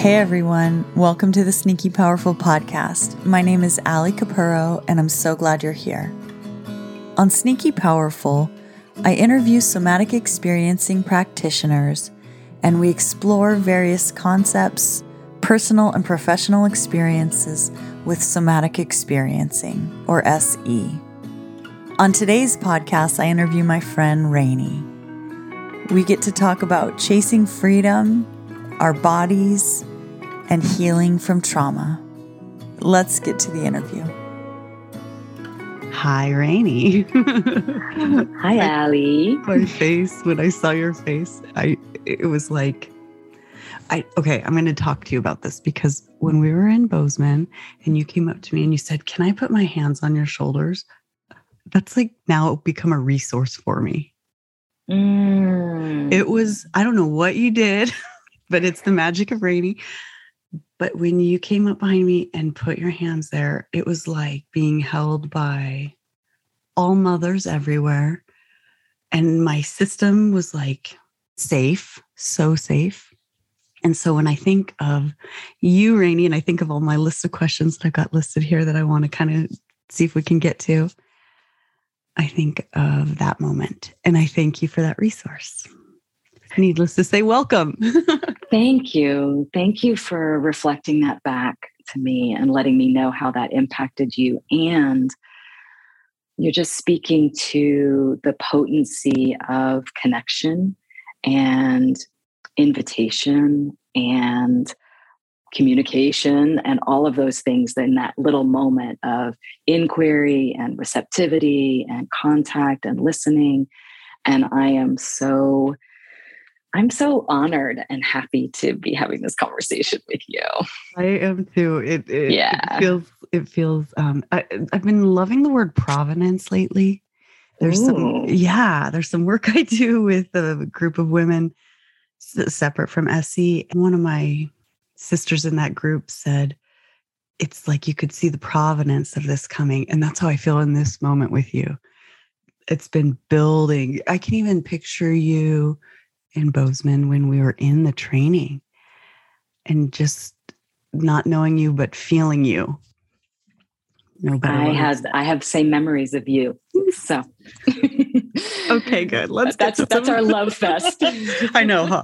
Hey everyone, welcome to the Sneaky Powerful podcast. My name is Ali Capurro, and I'm so glad you're here. On Sneaky Powerful, I interview somatic experiencing practitioners and we explore various concepts, personal and professional experiences with somatic experiencing, or SE. On today's podcast, I interview my friend Rainey. We get to talk about chasing freedom, our bodies, and healing from trauma. Let's get to the interview. Hi, Rainey. Hi, Ali. My face when I saw your face, I it was like, I okay. I'm going to talk to you about this because when we were in Bozeman and you came up to me and you said, "Can I put my hands on your shoulders?" That's like now become a resource for me. Mm. It was I don't know what you did, but it's the magic of Rainey. But when you came up behind me and put your hands there, it was like being held by all mothers everywhere. And my system was like safe, so safe. And so when I think of you, Rainey, and I think of all my list of questions that I've got listed here that I want to kind of see if we can get to, I think of that moment. And I thank you for that resource. Needless to say, welcome. Thank you. Thank you for reflecting that back to me and letting me know how that impacted you. And you're just speaking to the potency of connection and invitation and communication and all of those things in that little moment of inquiry and receptivity and contact and listening. And I am so I'm so honored and happy to be having this conversation with you. I am too. It, it yeah. It feels it feels um I, have been loving the word provenance lately. There's Ooh. some yeah, there's some work I do with a group of women separate from SE. And one of my sisters in that group said it's like you could see the provenance of this coming and that's how I feel in this moment with you. It's been building. I can even picture you in Bozeman when we were in the training and just not knowing you but feeling you. No I have I have same memories of you. So okay, good. Let's that's that's our love fest. I know, huh?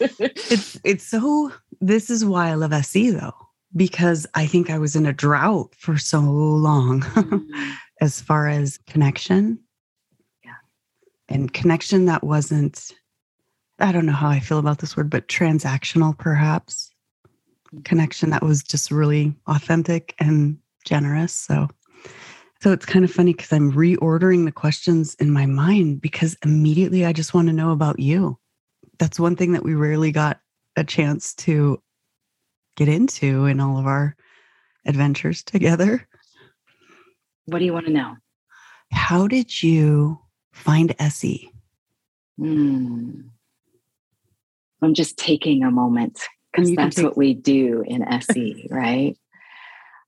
It's it's so this is why I love SE though, because I think I was in a drought for so long mm. as far as connection. Yeah. And connection that wasn't I don't know how I feel about this word, but transactional perhaps connection that was just really authentic and generous. So so it's kind of funny because I'm reordering the questions in my mind because immediately I just want to know about you. That's one thing that we rarely got a chance to get into in all of our adventures together. What do you want to know? How did you find SE? Hmm. I'm just taking a moment because that's take- what we do in SE, right?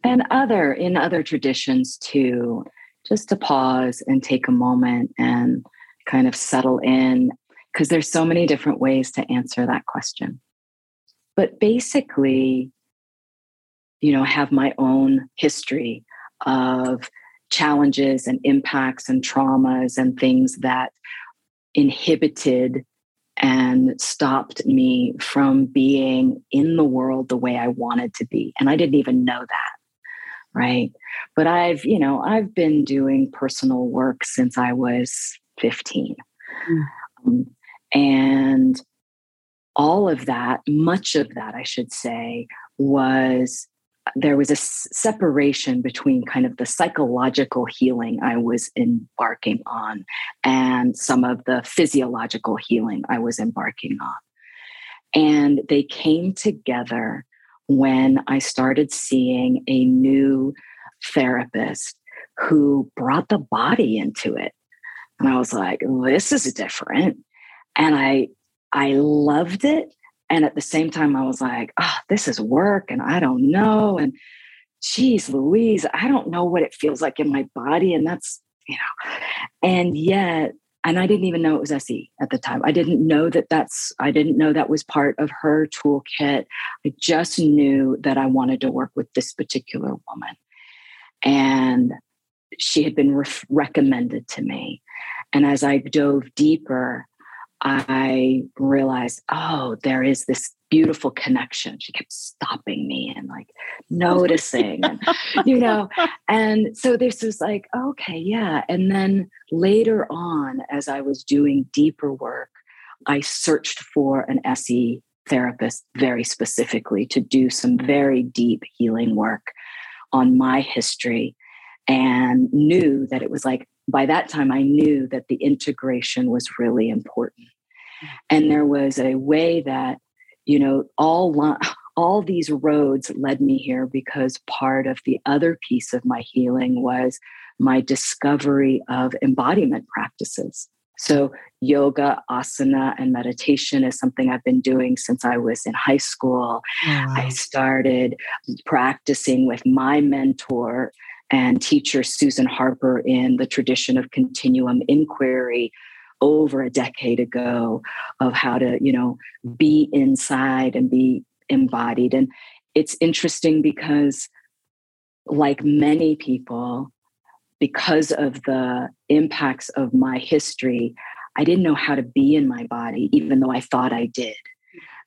And other in other traditions too, just to pause and take a moment and kind of settle in because there's so many different ways to answer that question. But basically, you know, have my own history of challenges and impacts and traumas and things that inhibited and stopped me from being in the world the way I wanted to be. And I didn't even know that. Right. But I've, you know, I've been doing personal work since I was 15. Mm. Um, and all of that, much of that, I should say, was there was a separation between kind of the psychological healing I was embarking on and some of the physiological healing I was embarking on. And they came together when I started seeing a new therapist who brought the body into it. And I was like, this is different. And I I loved it and at the same time, I was like, oh, this is work and I don't know. And geez, Louise, I don't know what it feels like in my body. And that's, you know, and yet and I didn't even know it was SE at the time. I didn't know that that's, I didn't know that was part of her toolkit. I just knew that I wanted to work with this particular woman. And she had been re- recommended to me. And as I dove deeper, I realized, oh, there is this beautiful connection. She kept stopping me and like noticing, and, you know. And so this was like, okay, yeah. And then later on, as I was doing deeper work, I searched for an SE therapist very specifically to do some mm. very deep healing work on my history and knew that it was like by that time I knew that the integration was really important. And there was a way that, you know, all all these roads led me here because part of the other piece of my healing was my discovery of embodiment practices. So, yoga, asana, and meditation is something I've been doing since I was in high school. Wow. I started practicing with my mentor, and teacher Susan Harper in the tradition of continuum inquiry over a decade ago of how to, you know, be inside and be embodied. And it's interesting because, like many people, because of the impacts of my history, I didn't know how to be in my body, even though I thought I did.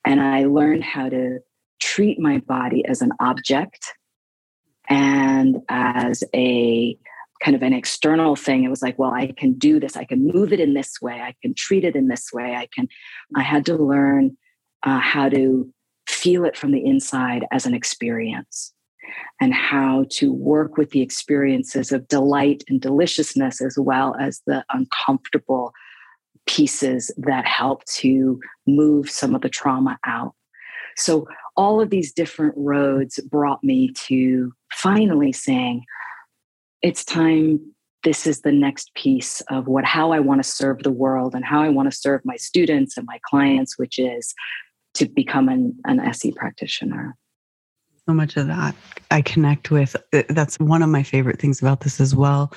And I learned how to treat my body as an object and as a kind of an external thing it was like well i can do this. I can move it in this way. I can treat it in this way. I can i had to learn uh, how to feel it from the inside as an experience and how to work with the experiences of delight and deliciousness as well as the uncomfortable pieces that help to move some of the trauma out. So all of these different roads brought me to finally saying, it's time. This is the next piece of what how I want to serve the world and how I want to serve my students and my clients, which is to become an, an SE practitioner. So much of that I connect with. Uh, that's one of my favorite things about this as well.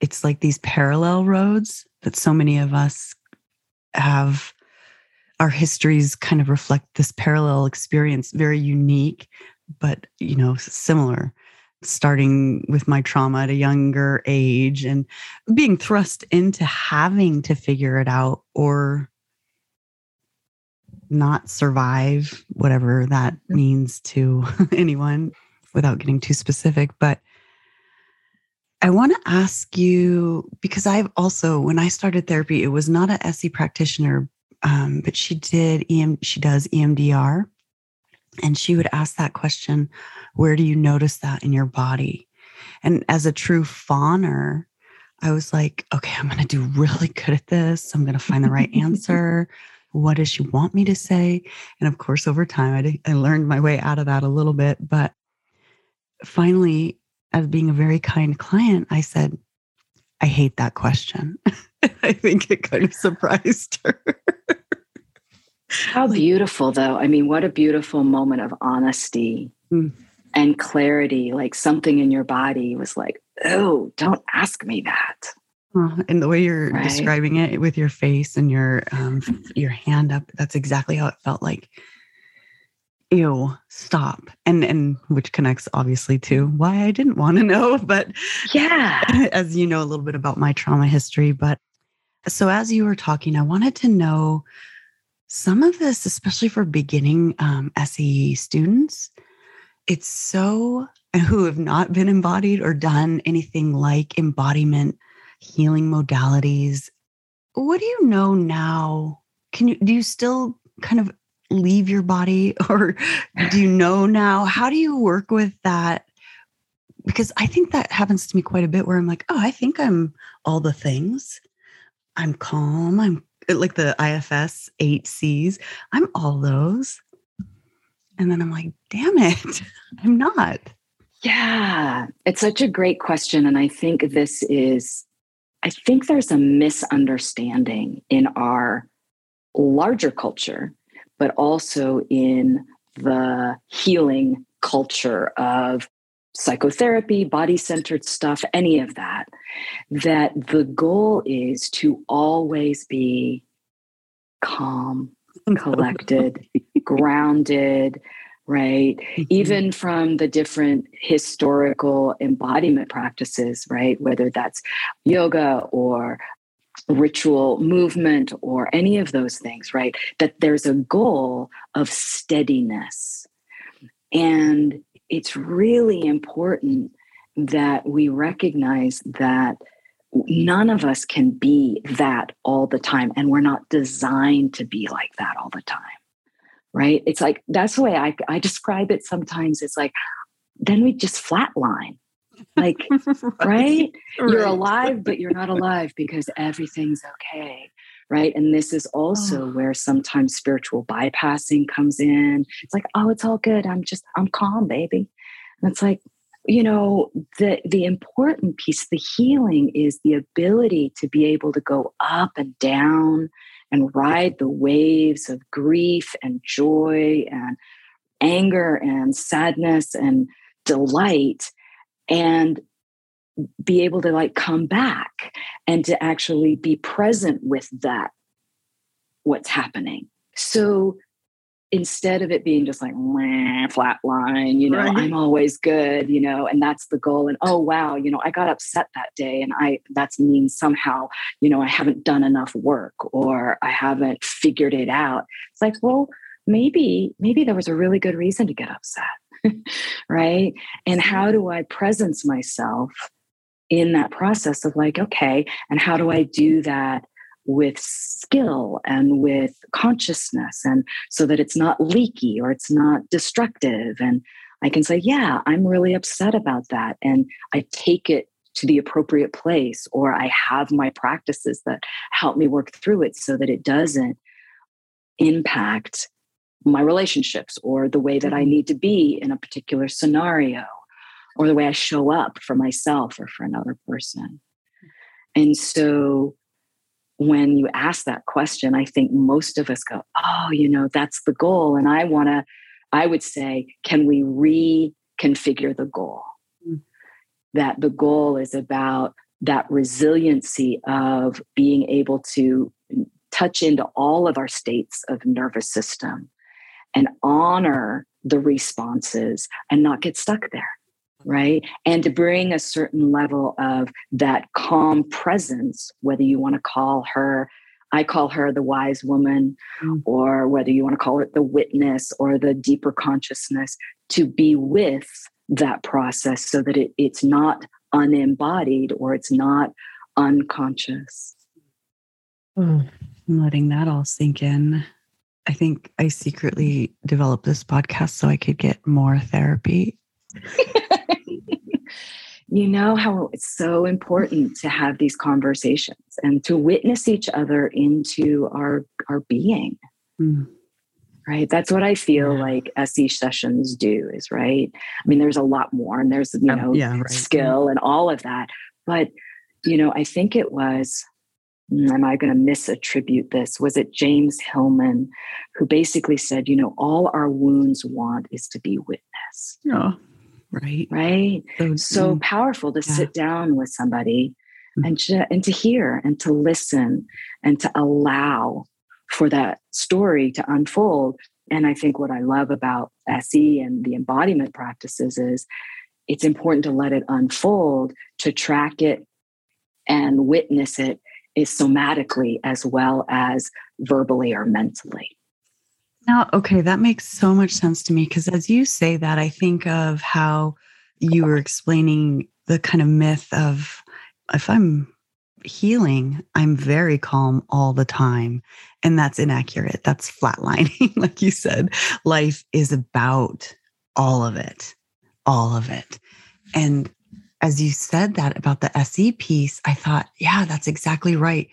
It's like these parallel roads that so many of us have our histories kind of reflect this parallel experience very unique but you know similar starting with my trauma at a younger age and being thrust into having to figure it out or not survive whatever that mm-hmm. means to anyone without getting too specific but I want to ask you because I've also, when I started therapy, it was not a SE practitioner, um, but she did EM, she does EMDR. And she would ask that question, where do you notice that in your body? And as a true fawner, I was like, okay, I'm going to do really good at this. I'm going to find the right answer. What does she want me to say? And of course, over time, I, did, I learned my way out of that a little bit. But finally, as being a very kind client, I said, I hate that question. I think it kind of surprised her. How beautiful, though. I mean, what a beautiful moment of honesty mm. and clarity. Like something in your body was like, oh, don't ask me that. and the way you're right? describing it with your face and your um, your hand up, that's exactly how it felt like. Ew, stop. And and which connects obviously to why I didn't want to know. But yeah, as you know a little bit about my trauma history. But so as you were talking, I wanted to know some of this, especially for beginning um, SE students, it's so who have not been embodied or done anything like embodiment healing modalities. What do you know now? Can you do you still kind of leave your body or do you know now? How do you work with that? Because I think that happens to me quite a bit where I'm like, oh, I think I'm all the things. I'm calm, I'm uh, like the IFS eight C's. I'm all those. And then I'm like, damn it, I'm not. Yeah, it's such a great question. And I think this is, I think there's a misunderstanding in our larger culture, but also in the healing culture of psychotherapy, body centered stuff, any of that, that the goal is to always be calm, collected, grounded, right? Mm-hmm. Even from the different historical embodiment practices, right? Whether that's yoga or ritual movement or any of those things, right? That there's a goal of steadiness. And it's really important that we recognize that none of us can be that all the time and we're not designed to be like that all the time right it's like that's the way i, I describe it sometimes it's like then we just flatline like right. right? You're alive but you're not alive because everything's okay right? And this is also oh. where sometimes spiritual bypassing comes in. It's like oh it's all good. I'm just i'm calm baby. And it's like you know the the important piece the healing is the ability to be able to go up and down and ride the waves of grief and joy and anger and sadness and delight and be able to like come back and to actually be present with that what's happening so instead of it being just like flat line, you know, right. I'm always good, you know, and that's the goal. And oh wow, you know, I got upset that day, and I that's means somehow, you know, I haven't done enough work or I haven't figured it out. It's like, well, maybe maybe there was a really good reason to get upset, right? And how do I presence myself in that process of like, okay, and how do I do that? with skill and with consciousness and so that it's not leaky or it's not destructive and i can say yeah i'm really upset about that and i take it to the appropriate place or i have my practices that help me work through it so that it doesn't impact my relationships or the way that i mm-hmm. need to be in a particular scenario or the way i show up for myself or for another person and so when you ask that question, I think most of us go, oh, you know, that's the goal. And I want to, I would say, can we reconfigure the goal? Mm. That the goal is about that resiliency of being able to touch into all of our states of nervous system and honor the responses and not get stuck there right? And to bring a certain level of that calm presence, whether you want to call her, I call her the wise woman, mm. or whether you want to call it the witness or the deeper consciousness, to be with that process so that it, it's not unembodied or it's not unconscious. Oh, letting that all sink in. I think I secretly developed this podcast so I could get more therapy. you know how it's so important to have these conversations and to witness each other into our our being mm. right that's what i feel yeah. like se sessions do is right i mean there's a lot more and there's you know yeah, right. skill and all of that but you know i think it was am i going to misattribute this was it james hillman who basically said you know all our wounds want is to be witnessed yeah Right. Right. So, so mm, powerful to yeah. sit down with somebody mm-hmm. and, to, and to hear and to listen and to allow for that story to unfold. And I think what I love about SE and the embodiment practices is it's important to let it unfold, to track it and witness it is somatically as well as verbally or mentally. Now, okay, that makes so much sense to me because as you say that, I think of how you were explaining the kind of myth of if I'm healing, I'm very calm all the time. And that's inaccurate. That's flatlining. like you said, life is about all of it, all of it. And as you said that about the SE piece, I thought, yeah, that's exactly right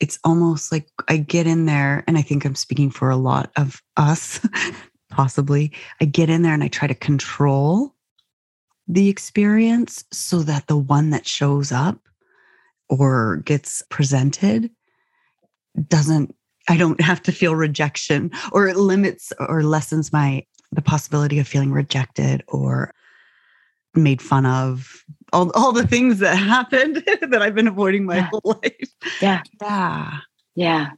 it's almost like I get in there, and I think I'm speaking for a lot of us, possibly. I get in there and I try to control the experience so that the one that shows up or gets presented doesn't I don't have to feel rejection or it limits or lessens my the possibility of feeling rejected or made fun of all, all the things that happened that I've been avoiding my Yeah. whole life. Yeah. Yeah. Yeah.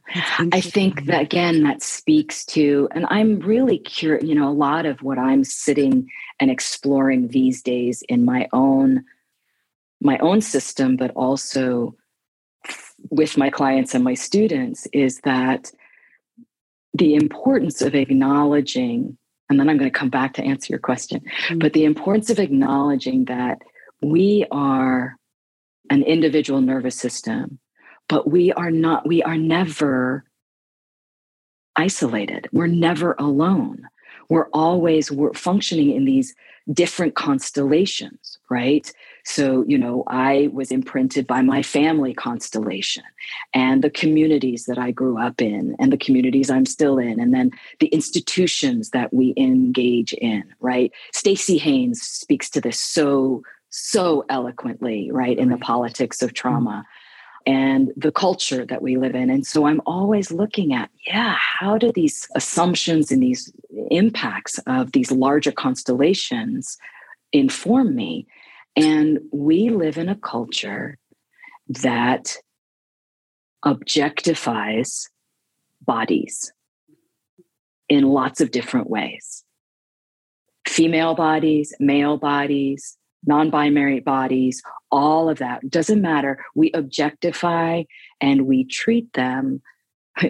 I think that again, that speaks to, and I'm really curious, you know, a lot of what I'm sitting and exploring these days in my own my own system, but also with my clients and my students is that the importance of acknowledging, and then I'm going to come back to answer your question, Mm. but the importance of acknowledging that we are an individual nervous system, but we are not, we are never isolated. We're never alone. We're always we're functioning in these different constellations, right? So, you know, I was imprinted by my family constellation and the communities that I grew up in and the communities I'm still in, and then the institutions that we engage in, right? Staci Haines speaks to this so, so eloquently, right, in the politics of hmm. trauma and the culture that we live in. And so I'm always looking at, yeah, how do these assumptions and these impacts of these larger constellations inform me? And we live in a culture that objectifies bodies in lots of different ways female bodies, male bodies, non binary bodies, all of that doesn't matter. We objectify and we treat them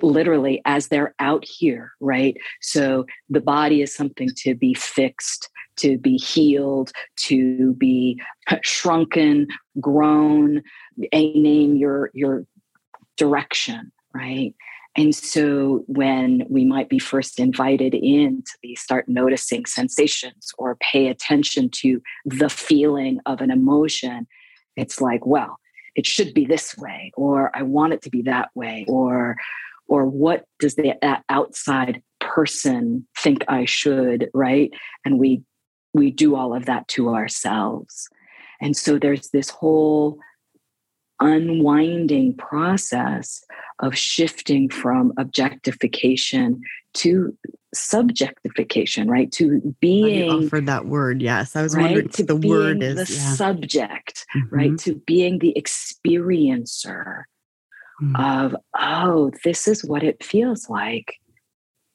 literally as they're out here, right? So the body is something to be fixed, to be healed, to be shrunken, grown, a name your your direction, right? And so when we might be first invited in to be start noticing sensations or pay attention to the feeling of an emotion, it's like, well, it should be this way, or I want it to be that way, or or what does the, outside person think I should, right? And we we do all of that to ourselves. And so there's this whole unwinding process of shifting from objectification to subjectification, right? To being offered that word. Yes. I was right wondering to the word is. the yeah. subject, right? Mhm. To being the experiencer Mm. of oh, this is what it feels like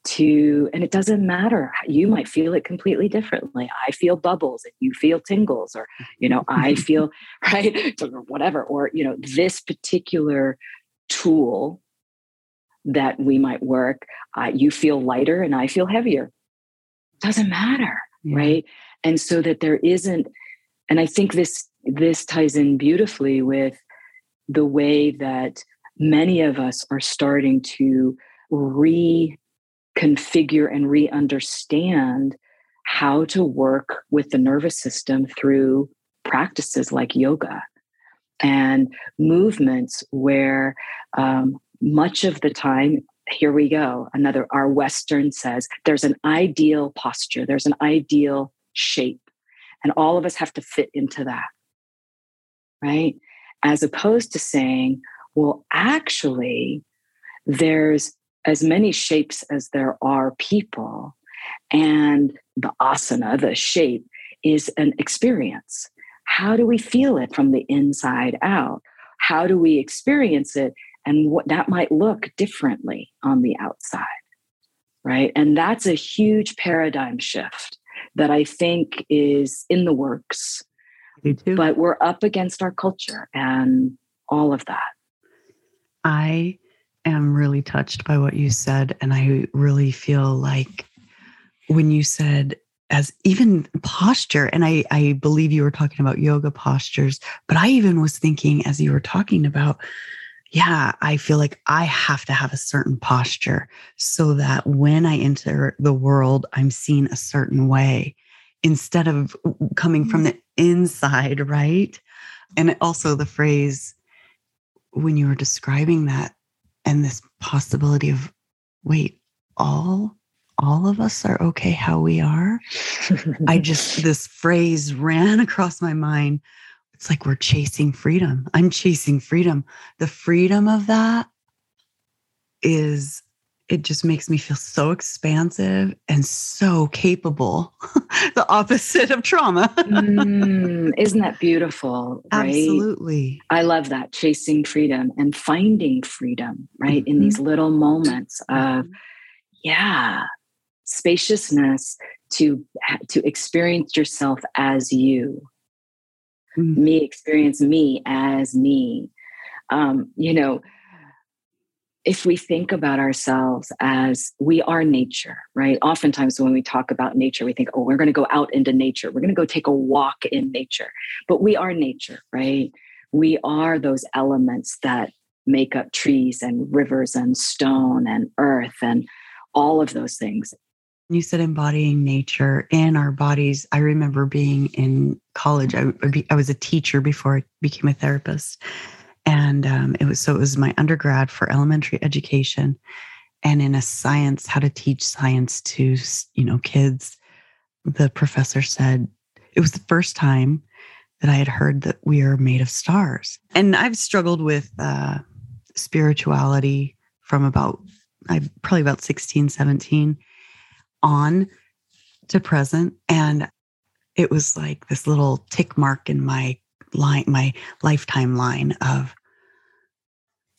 to, and it doesn't matter. You might feel it completely differently. I feel bubbles and you feel tingles, or you know, I feel right, or whatever, or you know, this particular tool that we might work, uh, you feel lighter and I feel heavier. Doesn't matter Yeah. right and so that there isn't and i think this this ties in beautifully with the way that many of us are starting to reconfigure and re-understand how to work with the nervous system through practices like yoga and movements where um, much of the time here we go another our western says there's an ideal posture there's an ideal shape and all of us have to fit into that right? As opposed to saying well actually there's as many shapes as there are people and the asana the shape is an experience how do we feel it from the inside out? How do we experience it and what that might look differently on the outside right? And that's a huge paradigm shift that i think is in the works. But we're up against our culture and all of that. I am really touched by what you said. And I really feel like when you said, as even posture, and I, I believe you were talking about yoga postures, but I even was thinking as you were talking about, yeah, I feel like I have to have a certain posture so that when I enter the world, I'm seen a certain way instead of coming from mm-hmm. the inside, right? And also the phrase, when you were describing that and this possibility of wait all all of us are okay how we are i just this phrase ran across my mind it's like we're chasing freedom i'm chasing freedom the freedom of that is it just makes me feel so expansive and so capable. the opposite of trauma. mm, isn't that beautiful? Right? Absolutely. I love that chasing freedom and finding freedom, right? Mm-hmm. In these little moments of, mm-hmm. yeah, spaciousness to to experience yourself as you. Mm-hmm. Me experience me as me. Um, you know, if we think about ourselves as we are nature, right? Oftentimes when we talk about nature, we think, oh, we're going to go out into nature. We're going to go take a walk in nature. But we are nature, right? We are those elements that make up trees and rivers and stone and earth and all of those things. You said embodying nature in our bodies. I remember being in college. I, I was a teacher before I became a therapist and um, it was so it was my undergrad for elementary education and in a science how to teach science to you know kids the professor said it was the first time that i had heard that we are made of stars and i've struggled with uh, spirituality from about i probably about 16 17 on to present and it was like this little tick mark in my line my lifetime line of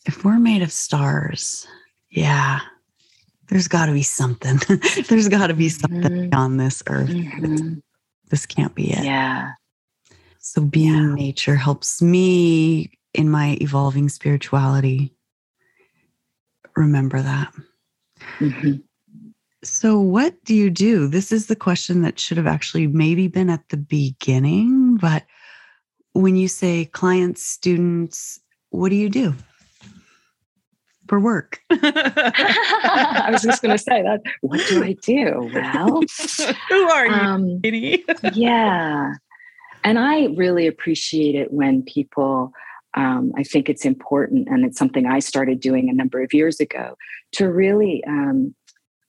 if we're made of stars yeah there's got to be something there's got to be something mm-hmm. on this earth mm-hmm. this can't be it yeah so being yeah. nature helps me in my evolving spirituality remember that mm-hmm. So what do you do this is the question that should have actually maybe been at the beginning but when you say clients, students, what do you do for work? I was just going to say that. What do I do? Well, who are you, um, yeah. And I really appreciate it when people, um, I think it's important, and it's something I started doing a number of years ago to really um,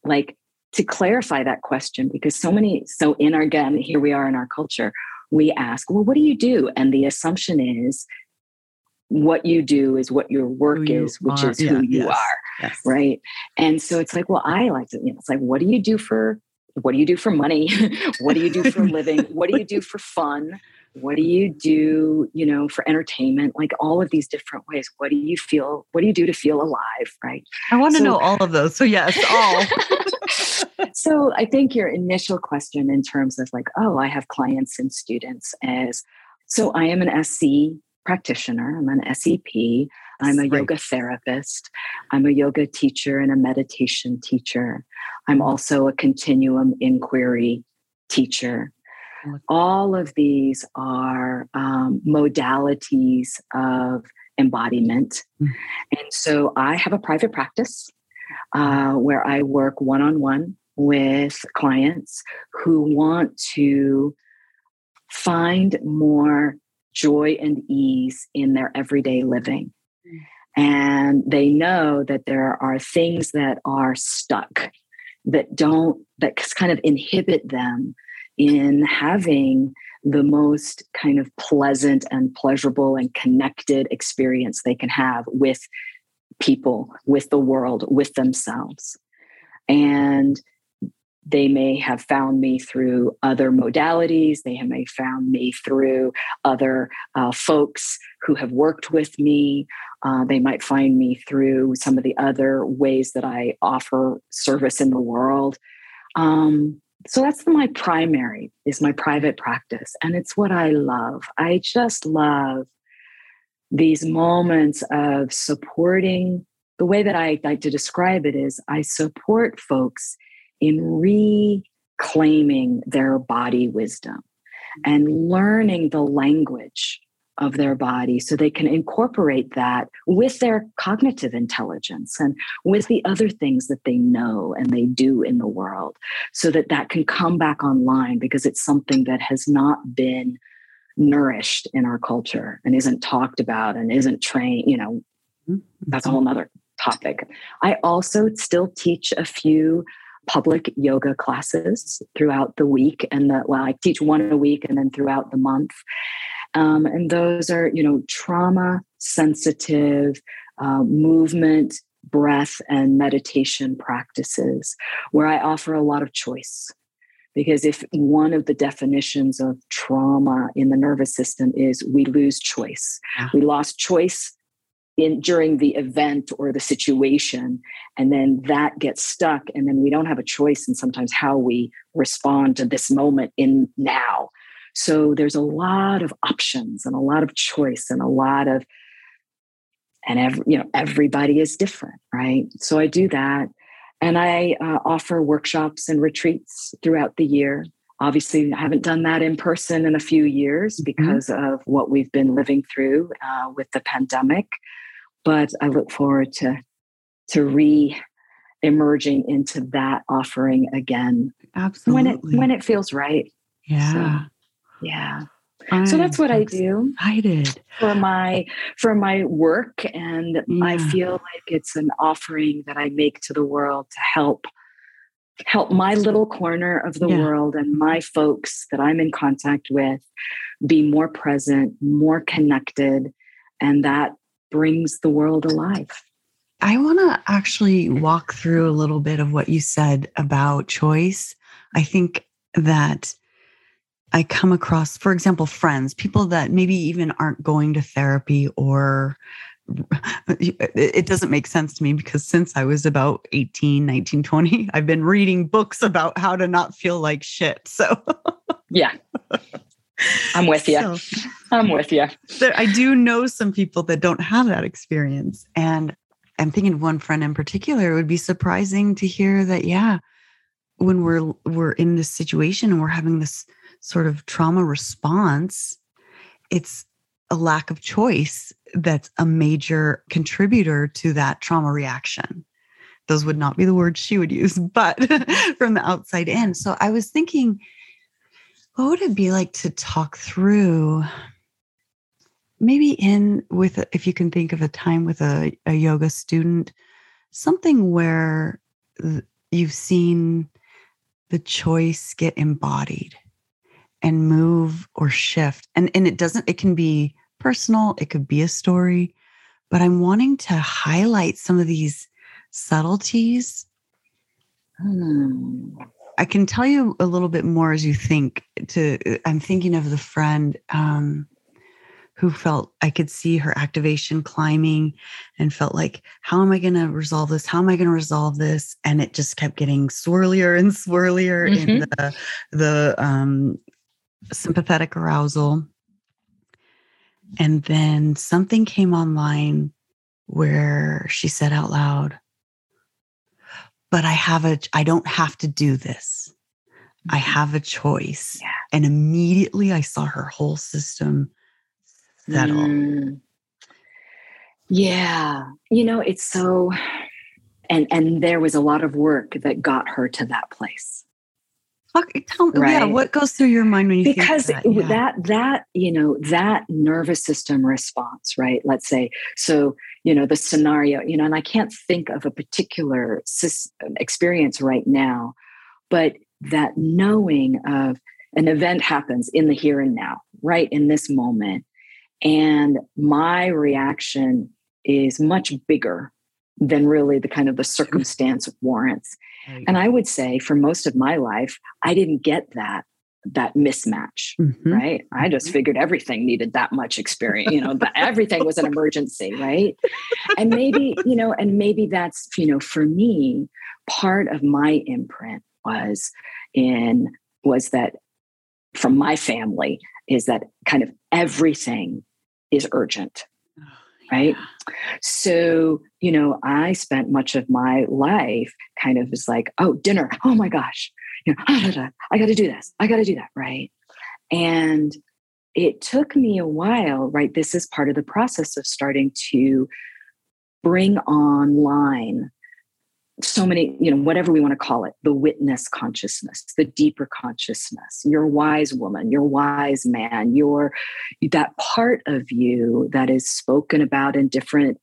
like to clarify that question because so many, so in our, again, here we are in our culture, we ask, well, what do you do? And the assumption is what you do is what your work you is, which are. is yeah, who you yes, are. Yes. Right. And so it's like, well, I like to, you know, it's like, what do you do for what do you do for money? what do you do for living? What do you do for fun? What do you do, you know, for entertainment? Like all of these different ways. What do you feel? What do you do to feel alive? Right. I want to so, know all of those. So yes, all. so I think your initial question in terms of like, oh, I have clients and students as so I am an SE practitioner, I'm an SEP, I'm a right. yoga therapist, I'm a yoga teacher and a meditation teacher. I'm also a continuum inquiry teacher. All of these are um, modalities of embodiment. Mm. And so I have a private practice uh, where I work one on one with clients who want to find more joy and ease in their everyday living. Mm. And they know that there are things that are stuck that don't, that kind of inhibit them in having the most kind of pleasant and pleasurable and connected experience they can have with people, with the world, with themselves. And they may have found me through other modalities. They may have found me through other uh, folks who have worked with me. Uh, they might find me through some of the other ways that I offer service in the world. Um, so that's my primary is my private practice and it's what i love i just love these moments of supporting the way that i like to describe it is i support folks in reclaiming their body wisdom and learning the language of their body so they can incorporate that with their cognitive intelligence and with the other things that they know and they do in the world so that that can come back online because it's something that has not been nourished in our culture and isn't talked about and isn't trained you know mm-hmm. that's a whole nother topic i also still teach a few public yoga classes throughout the week and the well i teach one a week and then throughout the month. Um, and those are, you know, trauma sensitive, uh, movement breath and meditation practices where I offer a lot of choice. Because if one of the definitions of trauma in the nervous system is we lose choice, we lost choice in during the event or the situation and then that gets stuck and then we don't have a choice in sometimes how we respond to this moment in now so there's a lot of options and a lot of choice and a lot of and every, you know everybody is different right so i do that and i uh, offer workshops and retreats throughout the year obviously i haven't done that in person in a few years mm-hmm. because mm-hmm. of what we've been living through uh, with the pandemic but i look forward to to re emerging into that offering again absolutely when it when it feels right yeah so, yeah so that's what I do. Excited for my for my work, and yeah. I feel like it's an offering that I make to the world to help help my little corner of the yeah. world and my folks that I'm in contact with be more present, more connected, and that brings the world alive. I want to actually mm-hmm. walk through a little bit of what you said about choice. I think that I come across, for example, friends, people that maybe even aren't going to therapy or it doesn't make sense to me because since I was about 18, 19, 20, I've been reading books about how to not feel like shit. So, yeah. I'm with you. So, I'm with you. I do know some people that don't have that experience. And I'm thinking of one friend in particular, it would be surprising to hear that, yeah, when we're we're in this situation and we're having this sort of trauma response, it's a lack of choice that's a major contributor to that trauma reaction. Those would not be the words she would use, but from the outside in. So I was thinking, what would it be like to talk through maybe in with if you can think of a time with a, a yoga student something where you've seen the choice get embodied and move or shift. And, and it doesn't, it can be personal, it could be a story, but I'm wanting to highlight some of these subtleties. Hmm. I can tell you a little bit more as you think to I'm thinking of the friend um, who felt I could see her activation climbing and felt like, how am I going to resolve this? How am I going to resolve this? And it just kept getting swirlier and swirlier mm-hmm. in the the um, sympathetic arousal. And then something came online where she said out loud, but I have a, I don't have to do this. I mm-hmm. have a choice. Yeah. And immediately I saw her whole system settle. Mm. Yeah. You know, it's so, and, and there was a lot of work that got her to that place. Talk, tell me, right? yeah, what goes through your mind when you because that? Yeah. that that you know that nervous system response, right? Let's say so, you know, the scenario, you know, and I can't think of a particular um, experience right now, but that knowing of an event happens in the here and now, right in this moment, and my reaction is much bigger than really the kind of the circumstance warrants. Right. And I would say for most of my life, I didn't get that that mismatch, mm-hmm. right? I just mm-hmm. figured everything needed that much experience, you know, that everything was an emergency, right? And maybe, you know, and maybe that's, you know, for me, part of my imprint was in was that from my family is that kind of everything is urgent right? So you know i spent much of my life kind of as like oh dinner. Oh my gosh. You know i got to do this. I got to do that right? And it took me a while right? This is part of the process of starting to bring online so many, you know, whatever we want to call it, the witness consciousness, the deeper consciousness, your wise woman, your wise man, your that part of you that is spoken about in different,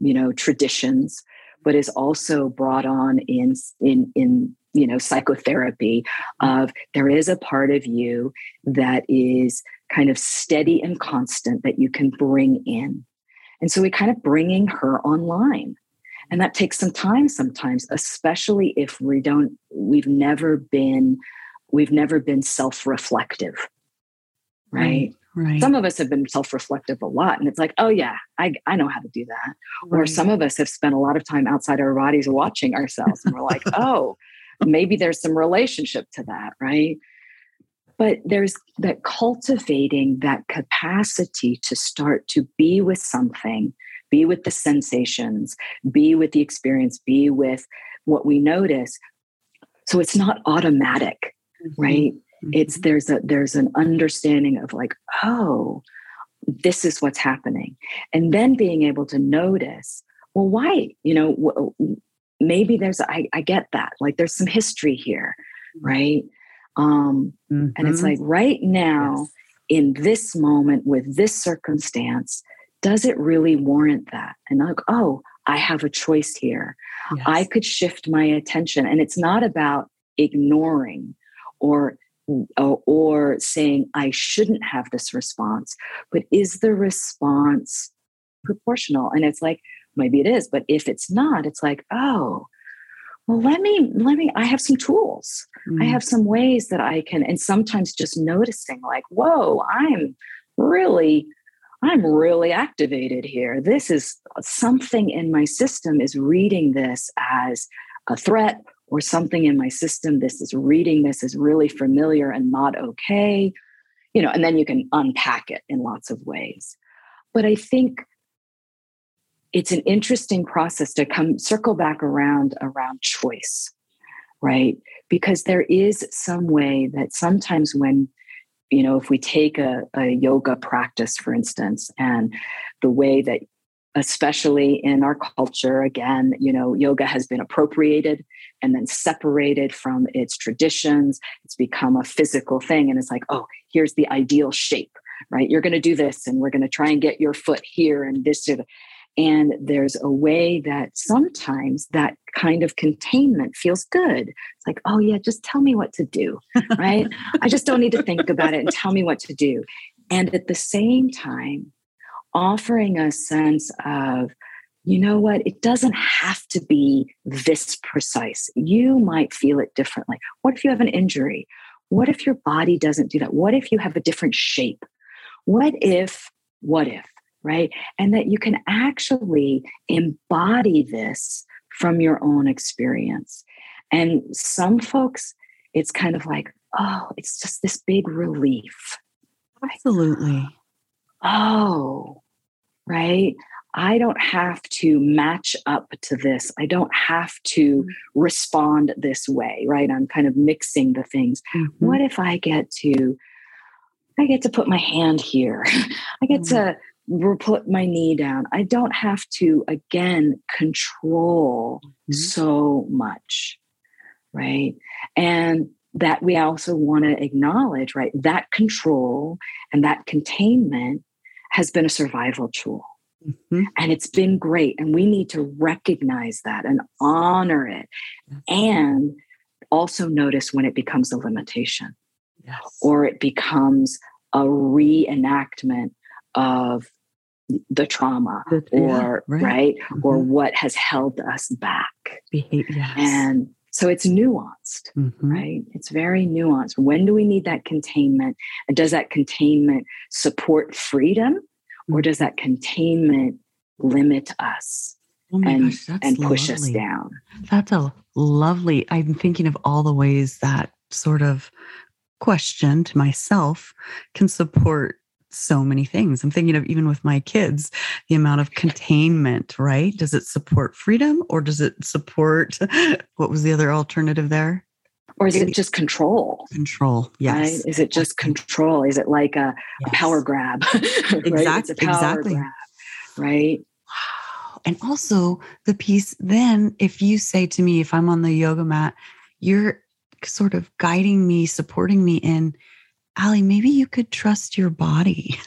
you know, traditions, but is also brought on in in in you know psychotherapy of there is a part of you that is kind of steady and constant that you can bring in. And so we kind of bringing her online And that takes some time sometimes, especially if we don't, we've never been, we've never been self-reflective. Right. Right. Some of us have been self-reflective a lot. And it's like, oh yeah, I, I know how to do that. Right. Or some of us have spent a lot of time outside our bodies watching ourselves. And we're like, oh, maybe there's some relationship to that, right? But there's that cultivating that capacity to start to be with something be with the sensations, be with the experience, be with what we notice. So it's not automatic, mm-hmm. right? Mm-hmm. It's there's a there's an understanding of like, oh, this is what's happening. And then being able to notice, well, why? You know, maybe there's I, I get that. Like there's some history here, mm-hmm. right? Um, and it's mm-hmm. like right now, yes. in this moment with this circumstance, does it really warrant that? And like, oh, I have a choice here. Yes. I could shift my attention. And it's not about ignoring or or saying I shouldn't have this response, but is the response proportional? And it's like, maybe it is, but if it's not, it's like, oh, well, let me, let me, I have some tools. Mm. I have some ways that I can, and sometimes just noticing, like, whoa, I'm really I'm really activated here. This is uh, something in my system is reading this as a threat or something in my system. This is reading this is really familiar and not okay. You know, and then you can unpack it in lots of ways. But I think it's an interesting process to come circle back around around choice, right? Because there is some way that sometimes when you know if we take a, a yoga practice for instance and the way that especially in our culture again you know yoga has been appropriated and then separated from its traditions it's become a physical thing and it's like oh here's the ideal shape right? You're going to do this and we're going to try and get your foot here and this and there's a way that sometimes that kind of containment feels good. It's like, oh, yeah, just tell me what to do, right? I just don't need to think about it and tell me what to do. And at the same time, offering a sense of, you know what, it doesn't have to be this precise. You might feel it differently. What if you have an injury? What if your body doesn't do that? What if you have a different shape? What if, what if? Right? And that you can actually embody this from your own experience. And some folks, it's kind of like, oh, it's just this big relief. Absolutely. Oh, right. I don't have to match up to this. I don't have to mm-hmm. respond this way, right? I'm kind of mixing the things. Mm-hmm. What if I get to I get to put my hand here. I get mm-hmm. to put my knee down. I don't have to, again, control mm-hmm. so much, right? And that we also want to acknowledge, right? That control and that containment has been a survival tool. Mm-hmm. And it's been great. And we need to recognize that and honor it. And also notice when it becomes a limitation yes. or it becomes a reenactment of the trauma the, or yeah, right, right? Mm-hmm. or what has held us back yes. and so it's nuanced mm-hmm. right it's very nuanced when do we need that containment and does that containment support freedom mm-hmm. or does that containment limit us oh and gosh, and push lovely. us down that's a lovely i'm thinking of all the ways that sort of question to myself can support so many things. I'm thinking of even with my kids, the amount of containment, right? Does it support freedom or does it support what was the other alternative there? Or is it just control? Control, yes. Right? Is it just control? Is it like a, yes. a power grab? exactly. exactly. Grab, right. Wow. And also the piece then, if you say to me, if I'm on the yoga mat, you're sort of guiding me, supporting me in Ali, maybe you could trust your body.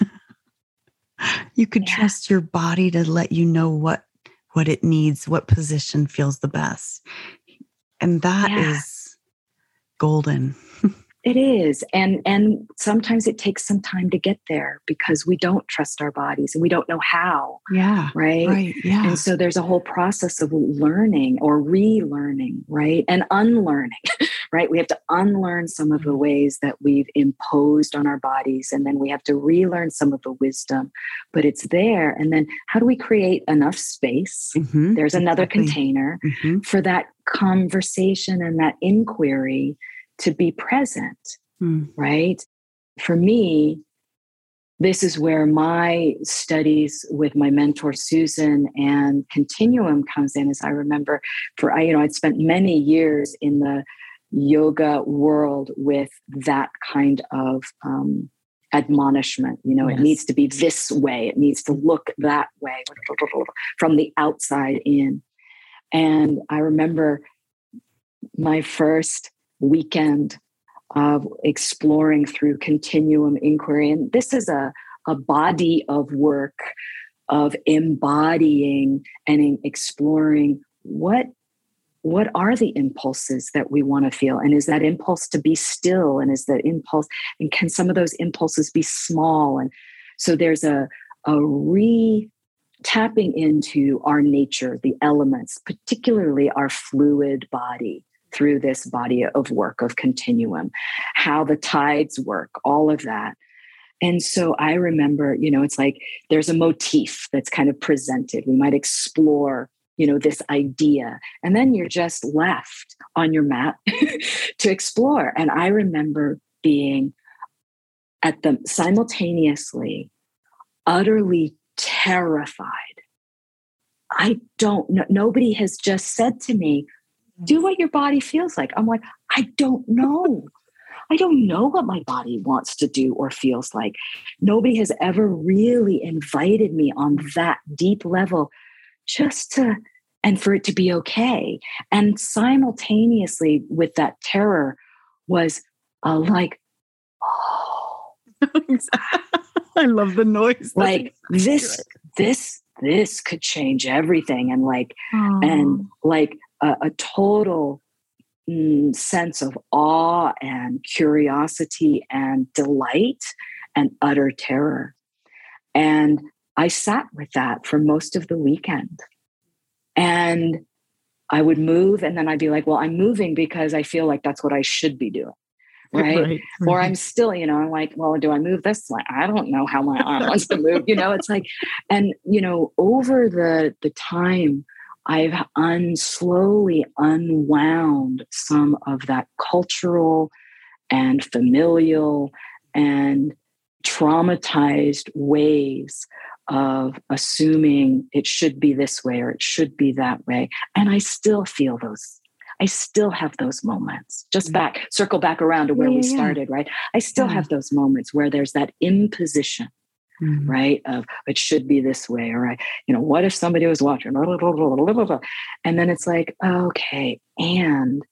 you could yeah. trust your body to let you know what what it needs, what position feels the best. And that yeah. is golden. It is. And and sometimes it takes some time to get there because we don't trust our bodies and we don't know how. Yeah. Right. Right. Yeah. And so there's a whole process of learning or relearning, right? And unlearning, right? We have to unlearn some of the ways that we've imposed on our bodies. And then we have to relearn some of the wisdom, but it's there. And then how do we create enough space? Mhm. There's another Exactly. container Mhm. for that conversation and that inquiry to be present, Mm. right? For me, this is where my studies with my mentor Susan and Continuum comes in. As I remember, for I, you know, I'd spent many years in the yoga world with that kind of um, admonishment. You know, Yes. it needs to be this way. It needs to look that way from the outside in. And I remember my first weekend of exploring through continuum inquiry. And this is a, a body of work of embodying and in exploring what what are the impulses that we want to feel and is that impulse to be still and is that impulse and can some of those impulses be small and so there's a a re tapping into our nature the elements particularly our fluid body through this body of work of continuum, how the tides work, all of that. And so I remember, you know, it's like there's a motif that's kind of presented. We might explore, you know, this idea, and then you're just left on your mat to explore. And I remember being at the simultaneously utterly terrified. I don't know. Nobody has just said to me, do what your body feels like. I'm like, I don't know. I don't know what my body wants to do or feels like. Nobody has ever really invited me on that deep level just to, and for it to be okay. And simultaneously with that terror was a like, oh, I love the noise. like this, this, this could change everything. And like, and like a, a total mm, sense of awe and curiosity and delight and utter terror. And I sat with that for most of the weekend. And I would move, and then I'd be like, well, I'm moving because I feel like that's what I should be doing. Right. Or I'm still, you know, I'm like, well, do I move this? Like, I don't know how my arm wants to move. You know, it's like, and you know, over the the time I've un, slowly unwound some of that cultural and familial and traumatized ways of assuming it should be this way or it should be that way. And I still feel those. I still have those moments. Just back, circle back around to where Yeah, we yeah. started, right? I still Yeah. have those moments where there's that imposition Mhm. right? Of it should be this way, or I, you know, what if somebody was watching? Blah, blah, blah. And then it's like, okay, and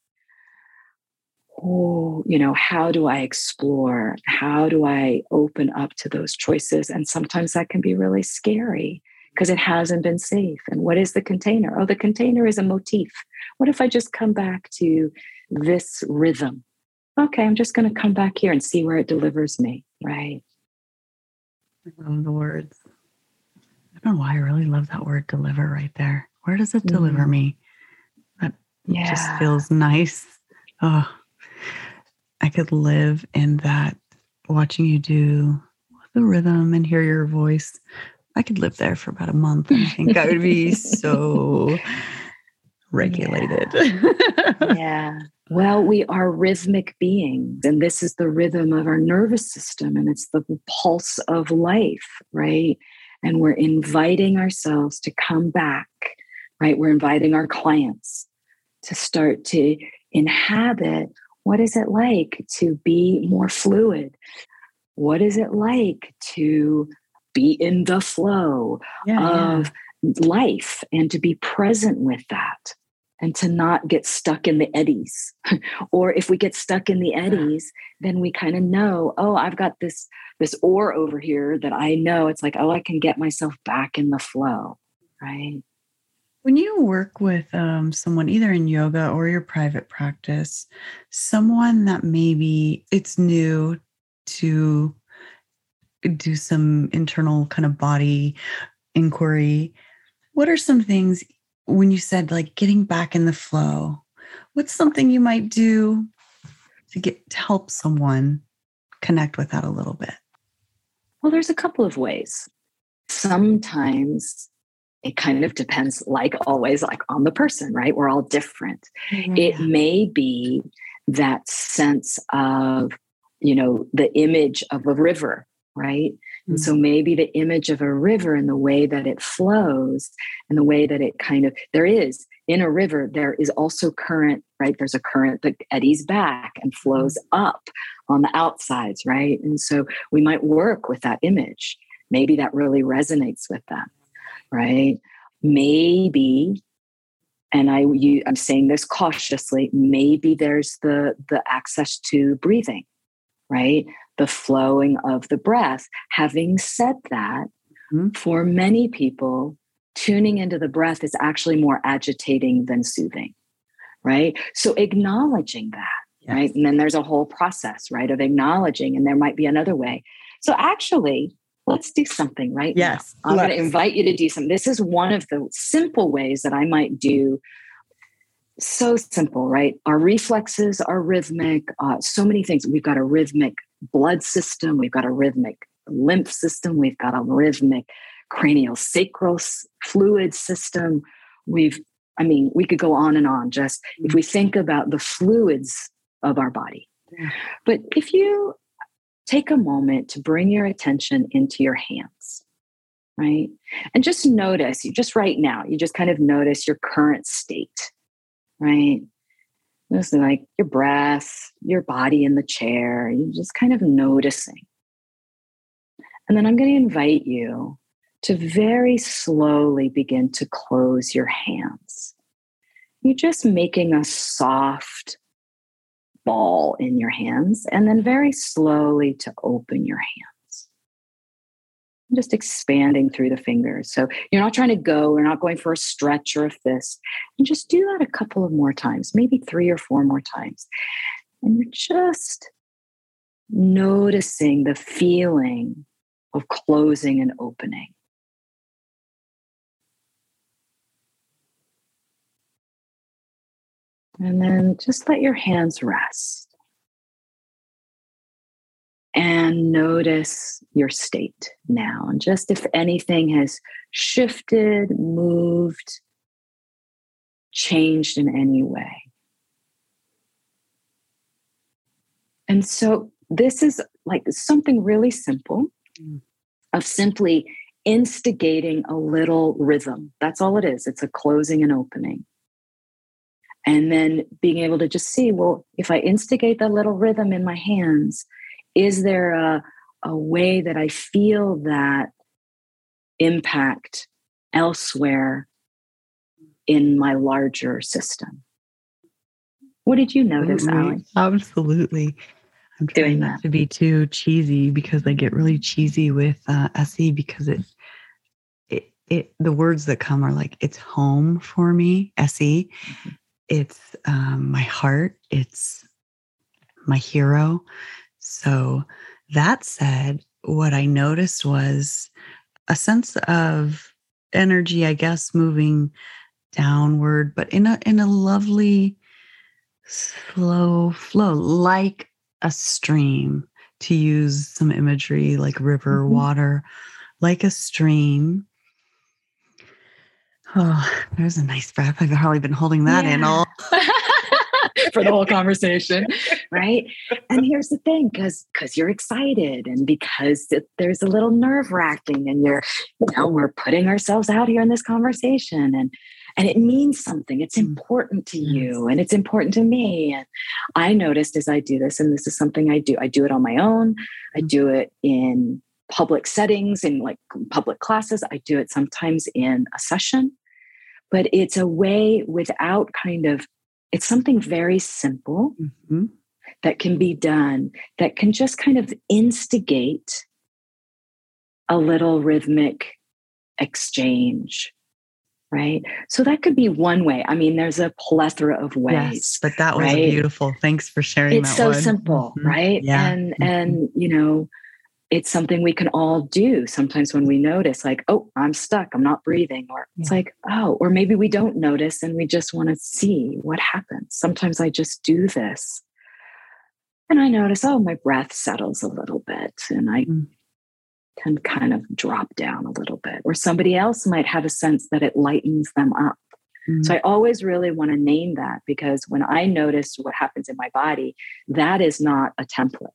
oh, you know, how do I explore? How do I open up to those choices? And sometimes that can be really scary because it hasn't been safe. And what is the container? Oh, the container is a motif. What if I just come back to this rhythm? Okay, I'm just going to come back here and see where it delivers me, right? I love the words. I don't know why I really love that word deliver right there. Where does it deliver Mm. me? That just feels nice. Oh, I could live in that watching you do the rhythm and hear your voice. I could live there for about a month and I think I would be so regulated. yeah. Well, we are rhythmic beings, and this is the rhythm of our nervous system, and it's the pulse of life, right? And we're inviting ourselves to come back, right? We're inviting our clients to start to inhabit what is it like to be more fluid? What is it like to be in the flow? yeah, yeah. of life and to be present with that and to not get stuck in the eddies. or if we get stuck in the eddies, then we kind of know, oh, I've got this this oar over here that I know it's like, oh, I can get myself back in the flow, right? When you work with um, someone, either in yoga or your private practice, someone that maybe it's new to do some internal kind of body inquiry, what are some things when you said like getting back in the flow? What's something you might do to get to help someone connect with that a little bit? Well, there's a couple of ways. Sometimes it kind of depends, like always, like on the person, right? We're all different. Mm-hmm. It may be that sense of, you know, the image of a river, right? Mm-hmm. And so mm-hmm. maybe the image of a river and the way that it flows and the way that it kind of, there is in a river, there is also current, right? There's a current that eddies back and flows mm-hmm. up on the outsides, right? And so we might work with that image. Maybe that really resonates with them right? Maybe, and I you, I'm saying this cautiously, maybe there's the the access to breathing, right? The flowing of the breath. Having said that, mm-hmm. for many people, tuning into the breath is actually more agitating than soothing, right? So acknowledging that, yes. right? And then there's a whole process, right, of acknowledging, and there might be another way. So actually, let's do something right yes now. i'm going to invite you to do something this is one of the simple ways that i might do so simple right? Our reflexes are rhythmic uh, so many things. We've got a rhythmic blood system we've got a rhythmic lymph system we've got a rhythmic cranial sacral fluid system. We've i mean we could go on and on just if we think about the fluids of our body. But if you take a moment to bring your attention into your hands, right? And just notice, you just right now, you just kind of notice your current state, right? Just like your breath, your body in the chair, you just kind of noticing. And then I'm going to invite you to very slowly begin to close your hands. You're just making a soft, ball in your hands and then very slowly to open your hands. Just expanding through the fingers. So you're not trying to go, you're not going for a stretch or a fist. And just do that a couple of more times, maybe three or four more times. And you're just noticing the feeling of closing and opening. And then just let your hands rest. And notice your state now. And just if anything has shifted, moved, changed in any way. And so this is like something really simple mm. of simply instigating a little rhythm. That's all it is. It's a closing and opening and then being able to just see well if i instigate that little rhythm in my hands is there a, a way that i feel that impact elsewhere in my larger system? What did you notice Ali? absolutely. I'm trying Doing not that. to be too cheesy because i get really cheesy with uh, se because it it, it the words that come are like it's home for me se mm-hmm it's um, my heart, it's my hero. So, that said, what I noticed was a sense of energy, I guess, moving downward, but in a in a lovely slow flow, like a stream, to use some imagery like river mm-hmm. water, like a stream Oh, there's a nice breath. I've probably been holding that yeah. in all for the whole conversation, right? And here's the thing, because because you're excited and because it, there's a little nerve wracking, and you're, you know, we're putting ourselves out here in this conversation, and and it means something. It's mm. important to you, and it's important to me. And I noticed as I do this, and this is something I do. I do it on my own. I mm. do it in public settings in like public classes i do it sometimes in a session but it's a way without kind of it's something very simple mm-hmm. that can be done that can just kind of instigate a little rhythmic exchange right? So that could be one way. I mean, there's a plethora of ways. Yes, but that was right? beautiful. Thanks for sharing. It's so one. simple, mm-hmm. right? Yeah. And mm-hmm. and you know, it's something we can all do sometimes when we notice like oh i'm stuck i'm not breathing or yeah. it's like oh or maybe we don't notice and we just want to see what happens sometimes i just do this and i notice oh my breath settles a little bit and i mm. can kind of drop down a little bit or somebody else might have a sense that it lightens them up mm. so i always really want to name that because when i notice what happens in my body that is not a template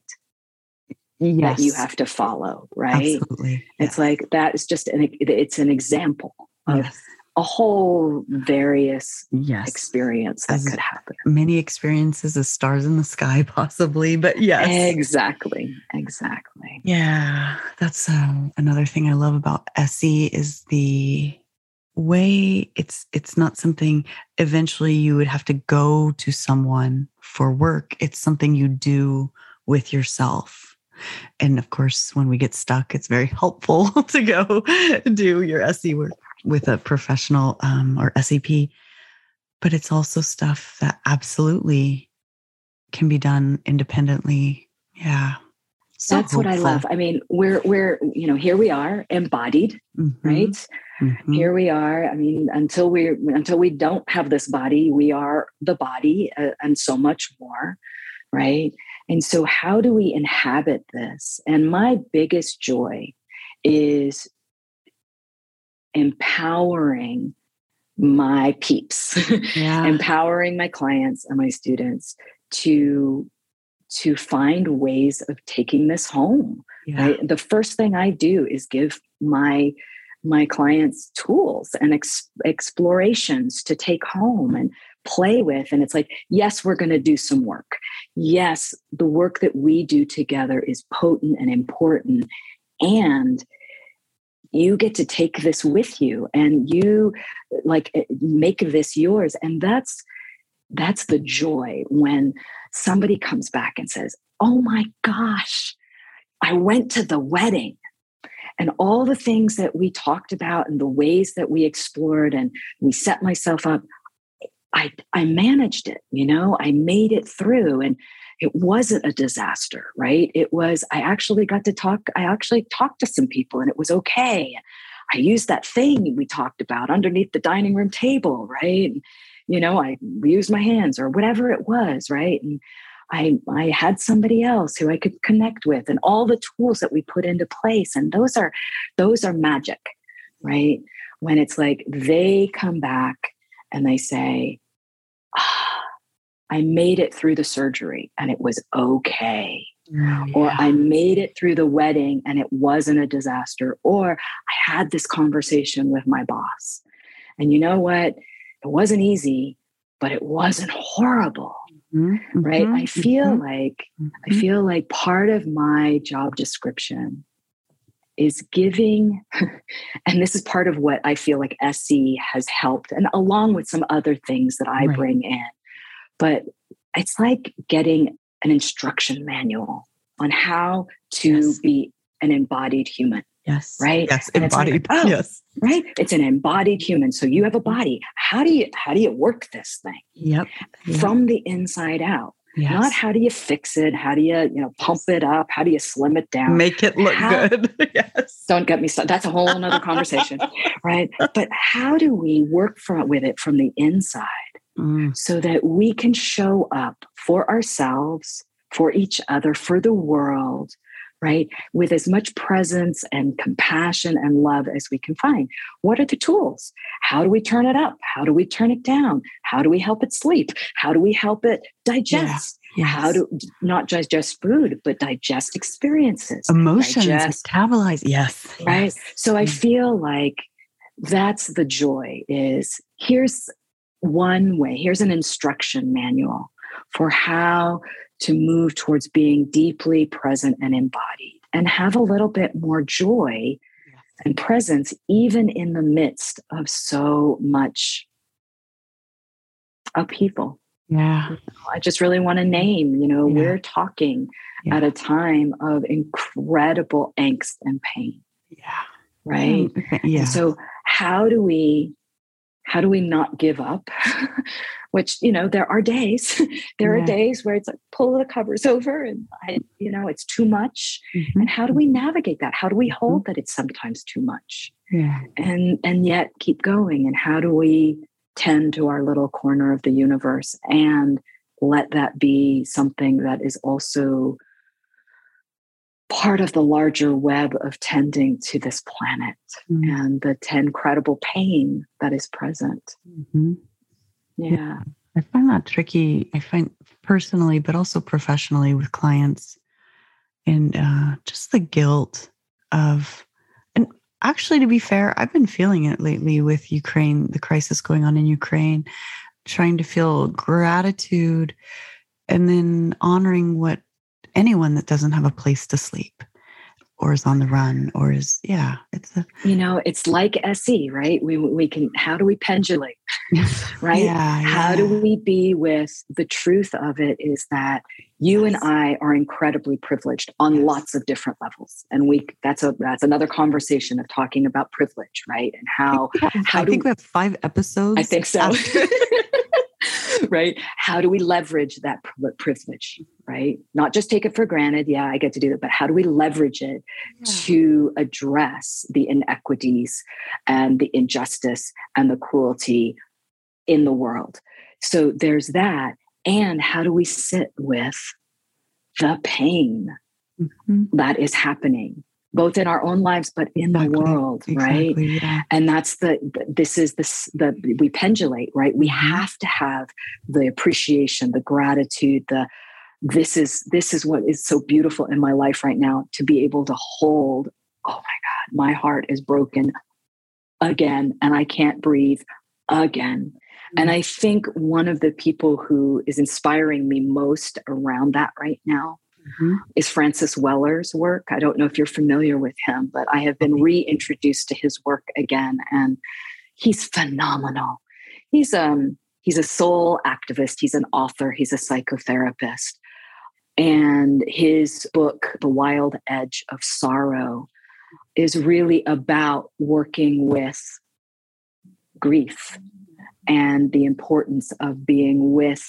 yes. that you have to follow, right? Absolutely. It's like that is just an it's an example of yes. a whole various yes. experience that as could happen. Many experiences as stars in the sky, possibly, but yes. Exactly. Exactly. Yeah. That's um, another thing I love about SE is the way it's it's not something eventually you would have to go to someone for work it's something you do with yourself and of course, when we get stuck, it's very helpful to go do your SE work with a professional um, or SEP. But it's also stuff that absolutely can be done independently. Yeah. So That's hopeful. what I love. I mean, we're we're you know here we are embodied, mm-hmm. right? Mm-hmm. Here we are. I mean, until we until we don't have this body, we are the body uh, and so much more, right? And so, how do we inhabit this? And my biggest joy is empowering my peeps, yeah. empowering my clients and my students to to find ways of taking this home. Yeah. Right? The first thing I do is give my my clients tools and ex- explorations to take home and play with. And it's like, yes, we're going to do some work. Yes, the work that we do together is potent and important. And you get to take this with you and you like eh, make this yours. And that's that's the joy when somebody comes back and says, Oh my gosh, I went to the wedding and all the things that we talked about and the ways that we explored and we set myself up I, I managed it, you know, I made it through and it wasn't a disaster, right? It was, I actually got to talk, I actually talked to some people and it was okay. I used that thing we talked about underneath the dining room table, right? And, you know, I used my hands or whatever it was, right? And I, I had somebody else who I could connect with and all the tools that we put into place. And those are, those are magic, mm-hmm. right? When it's like they come back and they say, I made it through the surgery and it was okay. Oh, yeah. Or I made it through the wedding and it wasn't a disaster. Or I had this conversation with my boss. And you know what? It wasn't easy, but it wasn't horrible. Mm-hmm. Right. Mm-hmm. I feel mm-hmm. like I mm-hmm. feel like part of my job description is giving and this is part of what i feel like se has helped and along with some other things that i right. bring in. But it's like getting an instruction manual on how to yes. be an embodied human yes. right? Yes and embodied like, oh, yes. right? It's an embodied human so you have a body. How do you how do you work this thing? Yep, yep. from the inside out Yes. Not how do you fix it? How do you, you know, pump it up? How do you slim it down? Make it look how, good. yes. Don't get me started. That's a whole other conversation. right. But how do we work from, with it from the inside mm. so that we can show up for ourselves, for each other, for the world, right? With as much presence and compassion and love as we can find. What are the tools? How do we turn it up? How do we turn it down? How do we help it sleep? How do we help it digest? Yeah. Yes. How to not just just food, but digest experiences, emotions, digest, metabolize. Yes, right. Yes. So I mm. feel like that's the joy. Is here's one way. Here's an instruction manual for how to move towards being deeply present and embodied and have a little bit more joy and presence, even in the midst of so much upheaval. Yeah. I just really want to name, you know, yeah. we're talking yeah. at a time of incredible angst and pain. Yeah. Right. Yeah. So, how do we how do we not give up which you know there are days there yeah. are days where it's like pull the covers over and I, you know it's too much mm-hmm. and how do we navigate that how do we hold mm-hmm. that it's sometimes too much yeah. and and yet keep going and how do we tend to our little corner of the universe and let that be something that is also part of the larger web of tending to this planet mm-hmm. and the incredible pain that is present. Mm-hmm. Yeah. yeah. I find that tricky. I find personally, but also professionally with clients, and uh, just the guilt of, and actually, to be fair, I've been feeling it lately with Ukraine, the crisis going on in Ukraine, trying to feel gratitude and then honoring what anyone that doesn't have a place to sleep or is on the run or is yeah it's a you know it's like se right? We we can how do we pendulate right? Yeah, how yeah. do we be with the truth of it is that you yes. and i are incredibly privileged on yes. lots of different levels. And we that's a that's another conversation of talking about privilege right? And how how i think we have five episodes. I think so right? How do we leverage that privilege, right? Not just take it for granted. Yeah, I get to do that, but how do we leverage it yeah. to address the inequities and the injustice and the cruelty in the world? So there's that. And how do we sit with the pain mm-hmm. that is happening both in our own lives but in exactly. the world exactly, right yeah. and that's the this is this the we pendulate right we mm-hmm. have to have the appreciation the gratitude the this is this is what is so beautiful in my life right now to be able to hold oh my god my heart is broken again and i can't breathe again and mm-hmm. i think one of the people who is inspiring me most around that right now mm-hmm. is Francis Weller's work. I don't know if you're familiar with him, but I have been reintroduced to his work again, and he's phenomenal. He's um he's a soul activist. He's an author. He's a psychotherapist, and his book, The Wild Edge of Sorrow, is really about working with grief and the importance of being with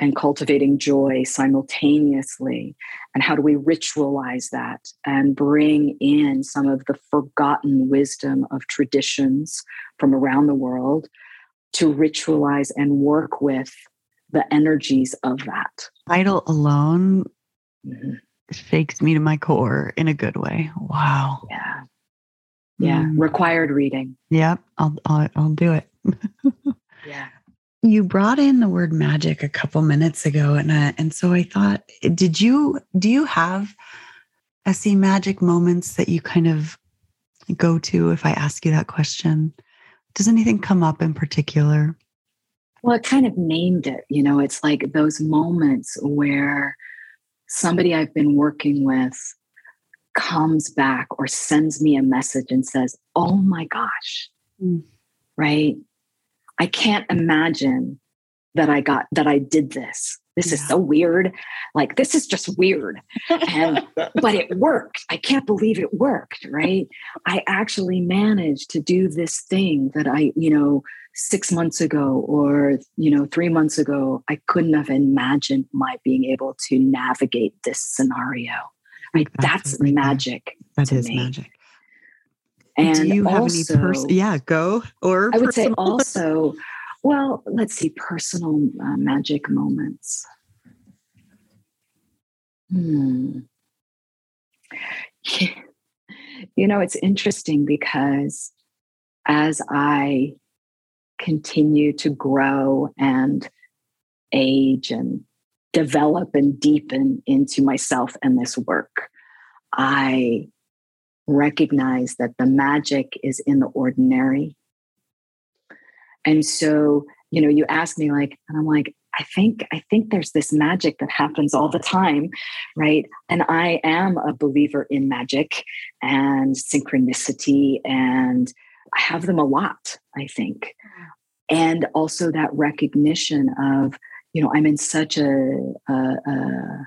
and cultivating joy simultaneously? And how do we ritualize that and bring in some of the forgotten wisdom of traditions from around the world to ritualize and work with the energies of that? Title alone mm-hmm. shakes me to my core in a good way. Wow. Yeah. Yeah. Mm. Required reading. Yep. I'll, I'll, I'll do it. yeah. You brought in the word magic a couple minutes ago, and uh, and so I thought, did you do you have SE magic moments that you kind of go to if I ask you that question? Does anything come up in particular? Well, it kind of named it. You know, it's like those moments where somebody I've been working with comes back or sends me a message and says, Oh my gosh, mm. right? I can't imagine that I got that I did this. This yeah. is so weird. Like this is just weird. And but it worked. I can't believe it worked, right? I actually managed to do this thing that I, you know, 6 months ago or, you know, 3 months ago I couldn't have imagined my being able to navigate this scenario. Right? That's, That's magic. That is me. magic. And do you have also, any person? Yeah, go or I would personal? say also. Well, let's see, personal uh, magic moments. Hmm. You know, it's interesting because as I continue to grow and age and develop and deepen into myself and this work, I recognize that the magic is in the ordinary. And so, you know, you ask me like, and I'm like, I think I think there's this magic that happens all the time, right? And I am a believer in magic and synchronicity and I have them a lot, I think. And also that recognition of, you know, I'm in such a, a, a,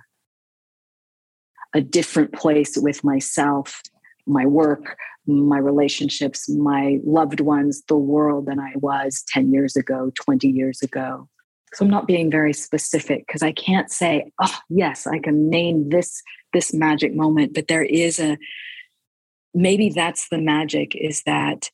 a different place with myself my work, my relationships, my loved ones, the world than I was 10 years ago, 20 years ago. So I'm not being very specific because I can't say, oh, yes, I can name this this magic moment, but there is a maybe that's the magic is that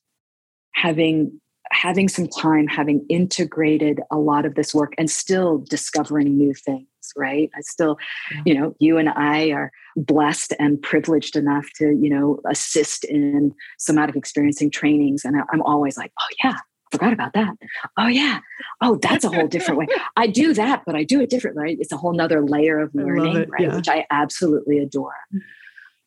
having having some time having integrated a lot of this work and still discovering new things right? I still you know you and i are blessed and privileged enough to you know assist in somatic experiencing trainings and i'm always like oh yeah forgot about that. Oh yeah. Oh that's a whole different way. I do that but i do it differently right? It's a whole nother layer of learning it, right? yeah. which i absolutely adore.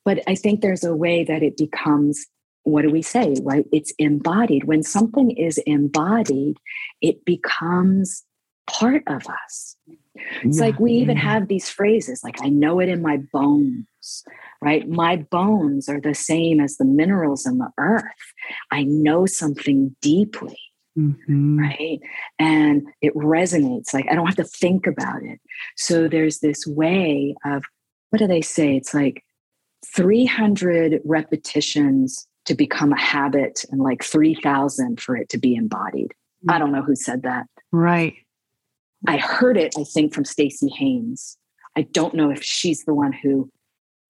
But i think there's a way that it becomes what do we say right? It's embodied. When something is embodied it becomes part of us it's yeah, like we even have these phrases like i know it in my bones right? My bones are the same as the minerals in the earth. I know something deeply mm-hmm. right? And it resonates like i don't have to think about it. So there's this way of what do they say? It's like 300 repetitions to become a habit and like 3000 for it to be embodied. I don't know who said that. Right i heard it i think from Staci Haines i don't know if she's the one who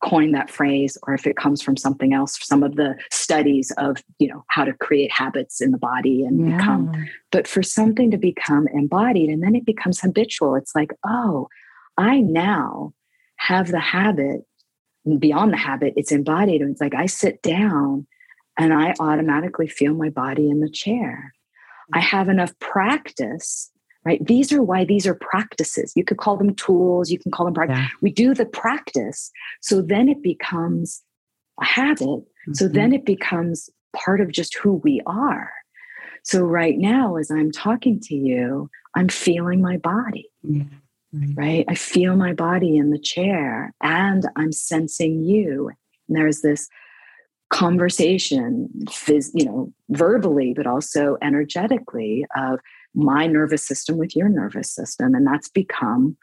coined that phrase or if it comes from something else some of the studies of you know how to create habits in the body and yeah. become but for something to become embodied and then it becomes habitual it's like oh i now have the habit beyond the habit it's embodied and it's like i sit down and I automatically feel my body in the chair. I mm. have enough practice, right? These are why these are practices. You could call them tools, you can call them practice. Yeah. We do the practice. So then it becomes a habit. Mm-hmm. So then it becomes part of just who we are. So right now, as I'm talking to you, I'm feeling my body. Right. right. I feel my body in the chair and I'm sensing you. And there's this conversation, phys- you know, verbally, but also energetically of my nervous system with your nervous system. And that's become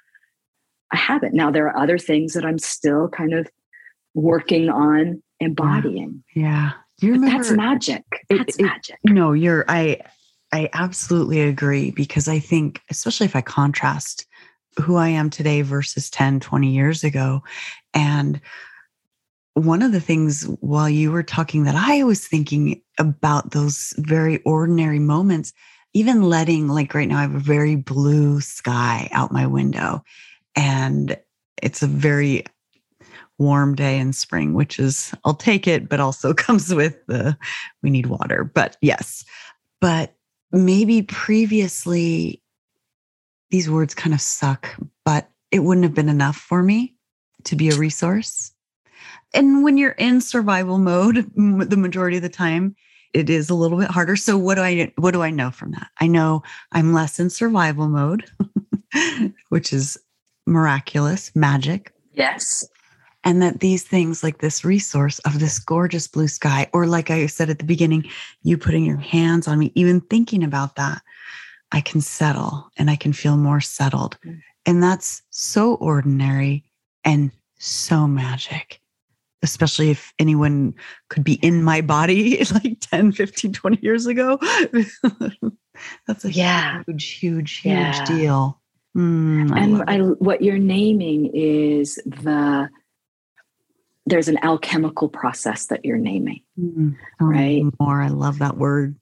a habit. Now, there are other things that I'm still kind of working on embodying. Yeah. yeah. You remember, that's magic. That's it, magic. no, you're, I, I absolutely agree because I think, especially if I contrast who I am today versus 10, 20 years ago, and one of the things while you were talking that I was thinking about those very ordinary moments, even letting, like right now, I have a very blue sky out my window, and it's a very warm day in spring, which is, I'll take it, but also comes with the we need water. But yes, but maybe previously these words kind of suck, but it wouldn't have been enough for me to be a resource and when you're in survival mode the majority of the time it is a little bit harder. So what do i what do i know from that? I know i'm less in survival mode which is miraculous magic. Yes. And that these things like this resource of this gorgeous blue sky or like i said at the beginning you putting your hands on me even thinking about that i can settle and i can feel more settled. Mm. and that's so ordinary and so magic especially if anyone could be in my body like 10 15 20 years ago. That's a yeah. huge huge huge yeah. deal. Mm, and I, what you're naming is the there's an alchemical process that you're naming mm, right? more. I love that word.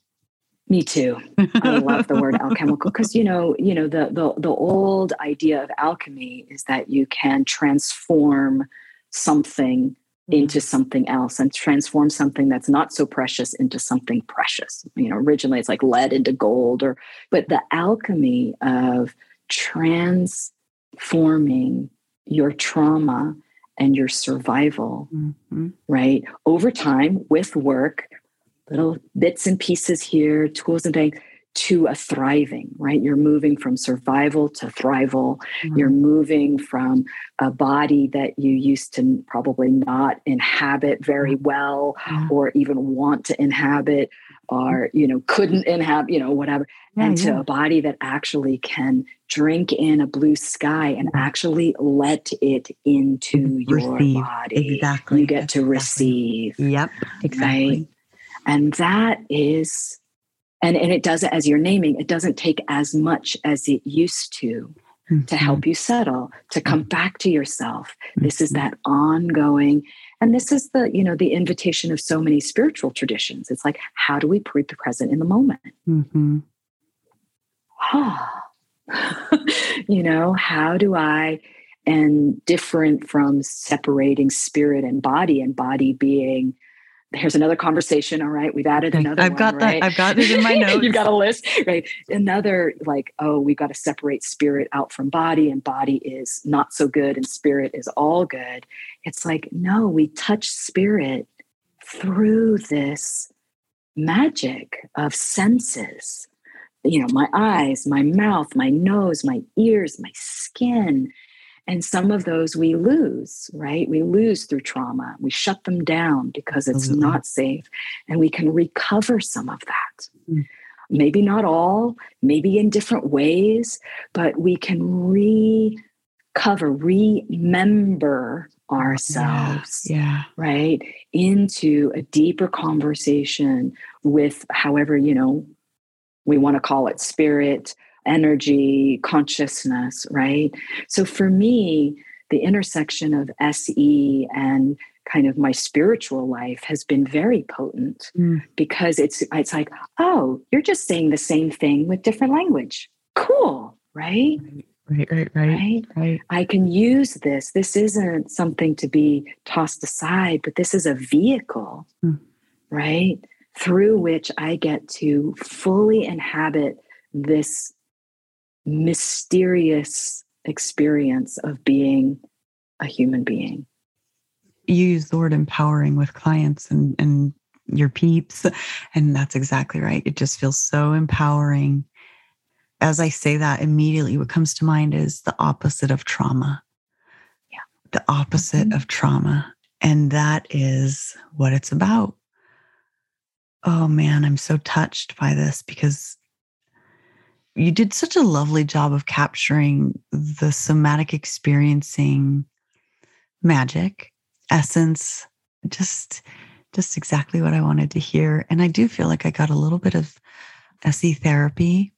Me too. I love the word alchemical because you know you know the, the the old idea of alchemy is that you can transform something into something else and transform something that's not so precious into something precious you know originally it's like lead into gold or but the alchemy of transforming your trauma and your survival mm-hmm. right over time with work little bits and pieces here tools and things to a thriving, right? You're moving from survival to thrival. Mm-hmm. You're moving from a body that you used to probably not inhabit very mm-hmm. well mm-hmm. or even want to inhabit or you know couldn't inhabit you know whatever yeah, and to a body that actually can drink in a blue sky and actually let it into receive. your body exactly you get exactly. to receive yep exactly right? and that is and and it doesn't as you're naming it doesn't take as much as it used to mm-hmm. to help you settle to come mm-hmm. back to yourself mm-hmm. this is mm-hmm. that ongoing and this is the you know the invitation of so many spiritual traditions it's like how do we be present in the moment mm-hmm. you know how do i and different from separating spirit and body and body being here's another conversation. All right, we've added another. I've one, got right? that. I've got it in my notes. You've got a list, right? Another like, oh, we've got to separate spirit out from body, and body is not so good, and spirit is all good. It's like, no, we touch spirit through this magic of senses. You know, my eyes, my mouth, my nose, my ears, my skin, and some of those we lose, right? We lose through trauma. We shut them down because it's mm-hmm. not safe. And we can recover some of that. Mm-hmm. Maybe not all, maybe in different ways, but we can recover, remember ourselves, yeah, yeah. right? Into a deeper conversation with however, you know, we want to call it spirit, energy, consciousness, right? So for me, the intersection of SE and kind of my spiritual life has been very potent mm. because it's it's like, oh, you're just saying the same thing with different language. Cool, right? Right, right, right, right. right. I can use this. This isn't something to be tossed aside, but this is a vehicle, mm. right? Through which I get to fully inhabit this mysterious experience of being a human being. You use the word empowering with clients and, and your peeps, and that's exactly right. It just feels so empowering. As I say that, immediately what comes to mind is the opposite of trauma. Yeah. The opposite mm-hmm. of trauma. And that is what it's about. Oh man, I'm so touched by this because you did such a lovely job of capturing the somatic experiencing magic essence just just exactly what i wanted to hear. And i do feel like i got a little bit of se therapy.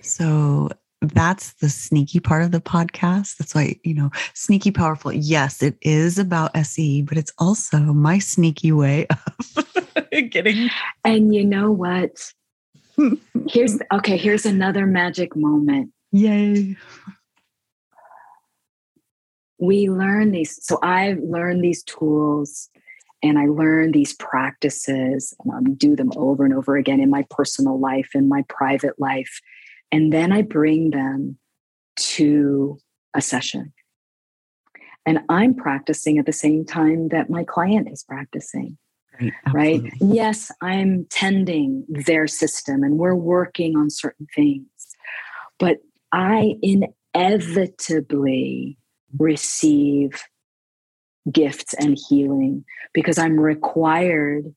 So that's the sneaky part of the podcast. That's why you know sneaky powerful. Yes it is about se but it's also my sneaky way of getting and you know what here's okay, here's another magic moment. Yay. We learn these. So I learned these tools and I learn these practices and I do them over and over again in my personal life, in my private life. And then I bring them to a session. And I'm practicing at the same time that my client is practicing. Right. Yes, I'm tending their system and we're working on certain things, but I inevitably receive gifts and healing because I'm required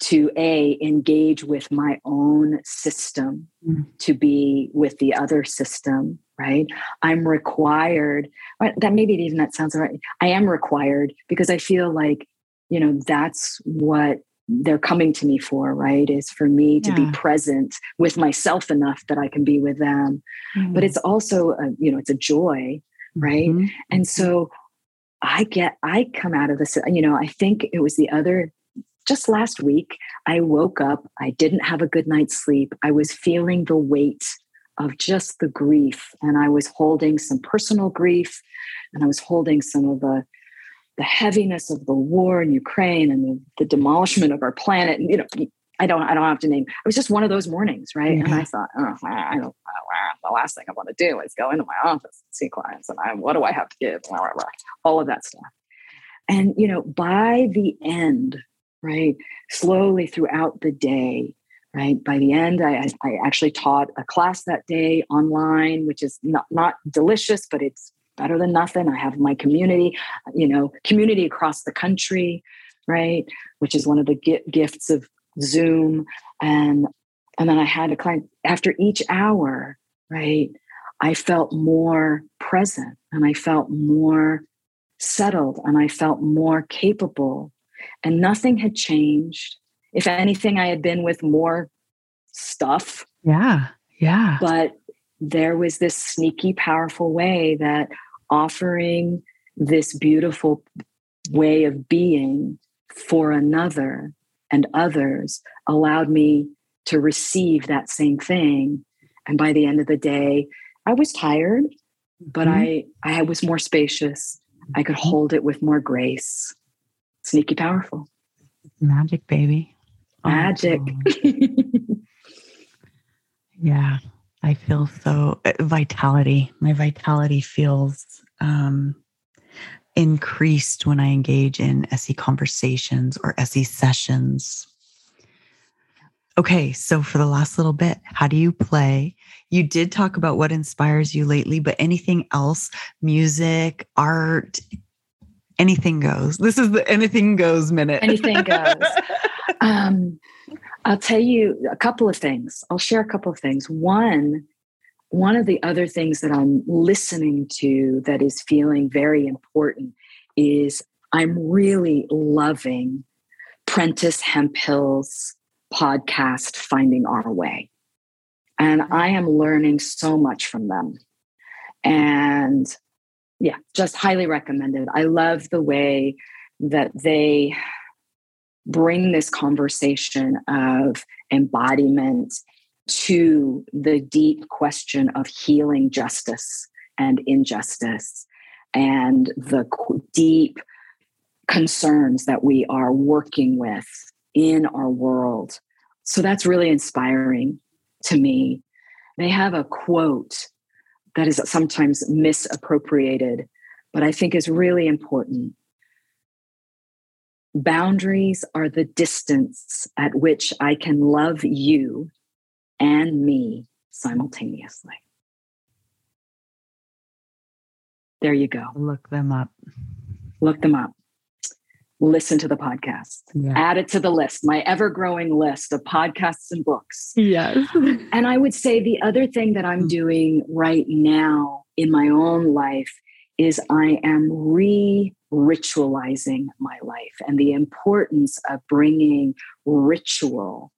to a engage with my own system mm. to be with the other system right i'm required that maybe even that sounds right i am required because i feel like you know that's what they're coming to me for right is for me to yeah. be present with myself enough that i can be with them mm-hmm. but it's also a, you know it's a joy right mm-hmm. and so i get i come out of this you know i think it was the other just last week i woke up i didn't have a good night's sleep i was feeling the weight of just the grief and i was holding some personal grief and i was holding some of the the heaviness of the war in Ukraine and the, the demolishment of our planet. And, you know, I don't, I don't have to name. It was just one of those mornings, right? And I mm-hmm. thought, oh, I don't. The last thing I want to do is go into my office and see clients, and I, what do I have to give? Blah, blah, blah, all of that stuff. And you know, by the end, right, slowly throughout the day, right, by the end, I, I actually taught a class that day online, which is not not delicious, but it's better than nothing. I have my community, you know, community across the country, right? Which is one of the gifts of Zoom, and and then I had a client after each hour, right? I felt more present and I felt more settled and I felt more capable. And nothing had changed. If anything, I had been with more stuff. Yeah. Yeah. But there was this sneaky, powerful way that offering this beautiful way of being for another and others allowed me to receive that same thing. And by the end of the day, I was tired, but mm-hmm. I I was more spacious. I could mm-hmm. hold it with more grace. Sneaky powerful. Magic, baby. Magic. Oh. yeah. I feel so uh, vitality. My vitality feels um, increased when I engage in SE conversations or SE sessions. Okay, so for the last little bit, how do you play? You did talk about what inspires you lately, but anything else, music, art, anything goes. This is the anything goes minute. Anything goes. um, I'll tell you a couple of things. I'll share a couple of things. One, one of the other things that I'm listening to that is feeling very important is I'm really loving Prentis Hemphill's podcast, Finding Our Way. And I am learning so much from them. And yeah, just highly recommended. I love the way that they bring this conversation of embodiment to the deep question of healing justice and injustice and the deep concerns that we are working with in our world. So that's really inspiring to me. They have a quote that is sometimes misappropriated, but I think is really important. Boundaries are the distance at which I can love you and me simultaneously. There you go. Look them up. Look them up. Listen to the podcast. Yeah. Add it to the list, my ever growing list of podcasts and books. Yes. and I would say the other thing that I'm doing right now in my own life is I am re ritualizing my life and the importance of bringing ritual.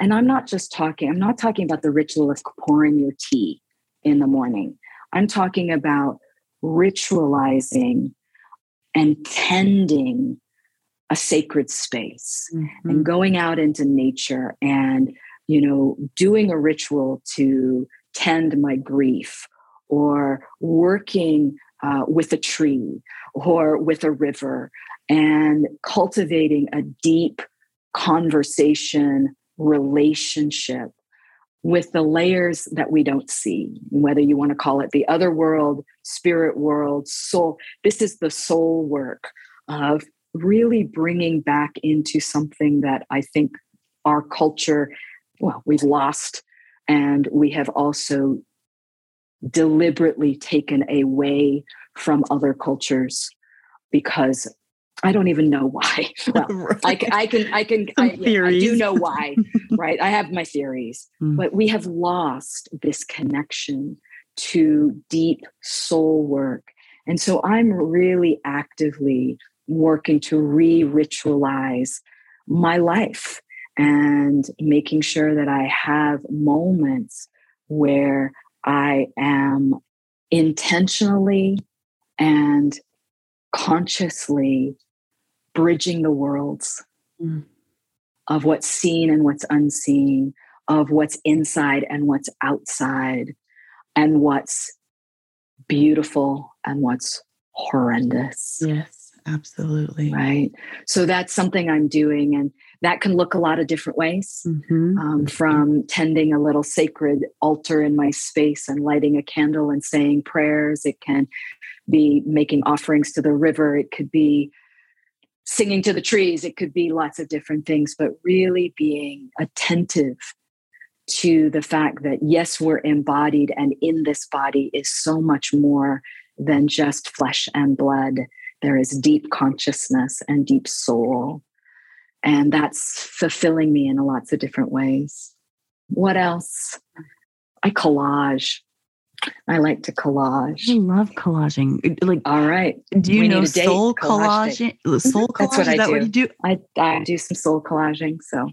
And I'm not just talking, I'm not talking about the ritual of pouring your tea in the morning. I'm talking about ritualizing and tending a sacred space mm-hmm. and going out into nature and you know doing a ritual to tend my grief or working uh, with a tree or with a river and cultivating a deep conversation relationship with the layers that we don't see whether you want to call it the other world spirit world soul this is the soul work of really bringing back into something that i think our culture well we've lost and we have also deliberately taken away from other cultures because I don't even know why. Well, right. I, I, can, I can, I, yeah, I, do know why, right? I have my theories, mm. but we have lost this connection to deep soul work. And so I'm really actively working to re ritualize my life and making sure that I have moments where I am intentionally and consciously bridging the worlds mm. of what's seen and what's unseen, of what's inside and what's outside, and what's beautiful and what's horrendous. Yes, absolutely. Right. So that's something I'm doing. And that can look a lot of different ways mm-hmm. um, from tending a little sacred altar in my space and lighting a candle and saying prayers. It can be making offerings to the river. It could be singing to the trees. It could be lots of different things, but really being attentive to the fact that, yes, we're embodied, and in this body is so much more than just flesh and blood. There is deep consciousness and deep soul and that's fulfilling me in lots of different ways. What else? I collage. I like to collage. I love collaging. Like, all right. Do you we know soul collaging? Collage soul collage. That's what I do. What you do? I, I do some soul collaging. So,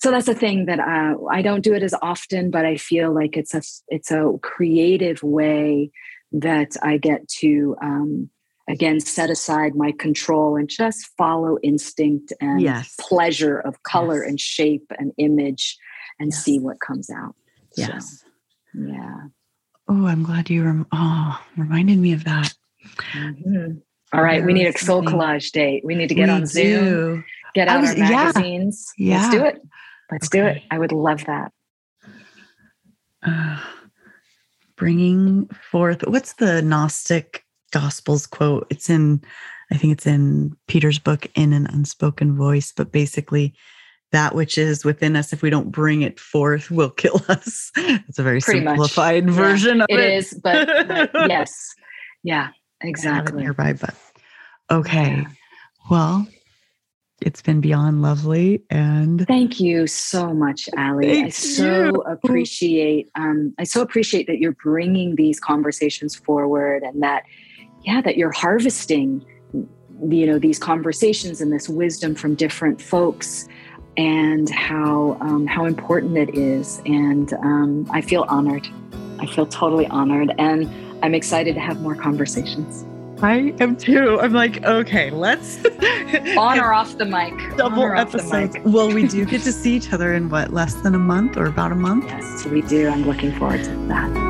so that's a thing that uh, I don't do it as often, but I feel like it's a it's a creative way that I get to um, again set aside my control and just follow instinct and yes. pleasure of color yes. and shape and image and yes. see what comes out. Yes. So, yeah. Oh, I'm glad you rem- oh, reminded me of that. Mm-hmm. All right, we need a soul collage date. We need to get we on Zoom, do. get out was, our magazines. Yeah. Let's do it. Let's okay. do it. I would love that. Uh, bringing forth, what's the Gnostic Gospels quote? It's in, I think it's in Peter's book, In an Unspoken Voice, but basically, that which is within us, if we don't bring it forth, will kill us. It's a very Pretty simplified much. version yeah, of it. It is, but, but yes. Yeah, exactly. Nearby, but okay. Yeah. Well, it's been beyond lovely and thank you so much ali i so you. appreciate um, i so appreciate that you're bringing these conversations forward and that yeah that you're harvesting you know these conversations and this wisdom from different folks and how um, how important it is and um, i feel honored i feel totally honored and i'm excited to have more conversations I am too. I'm like, okay, let's on or off the mic. Double episodes. well, we do get to see each other in what, less than a month or about a month? Yes, we do. I'm looking forward to that.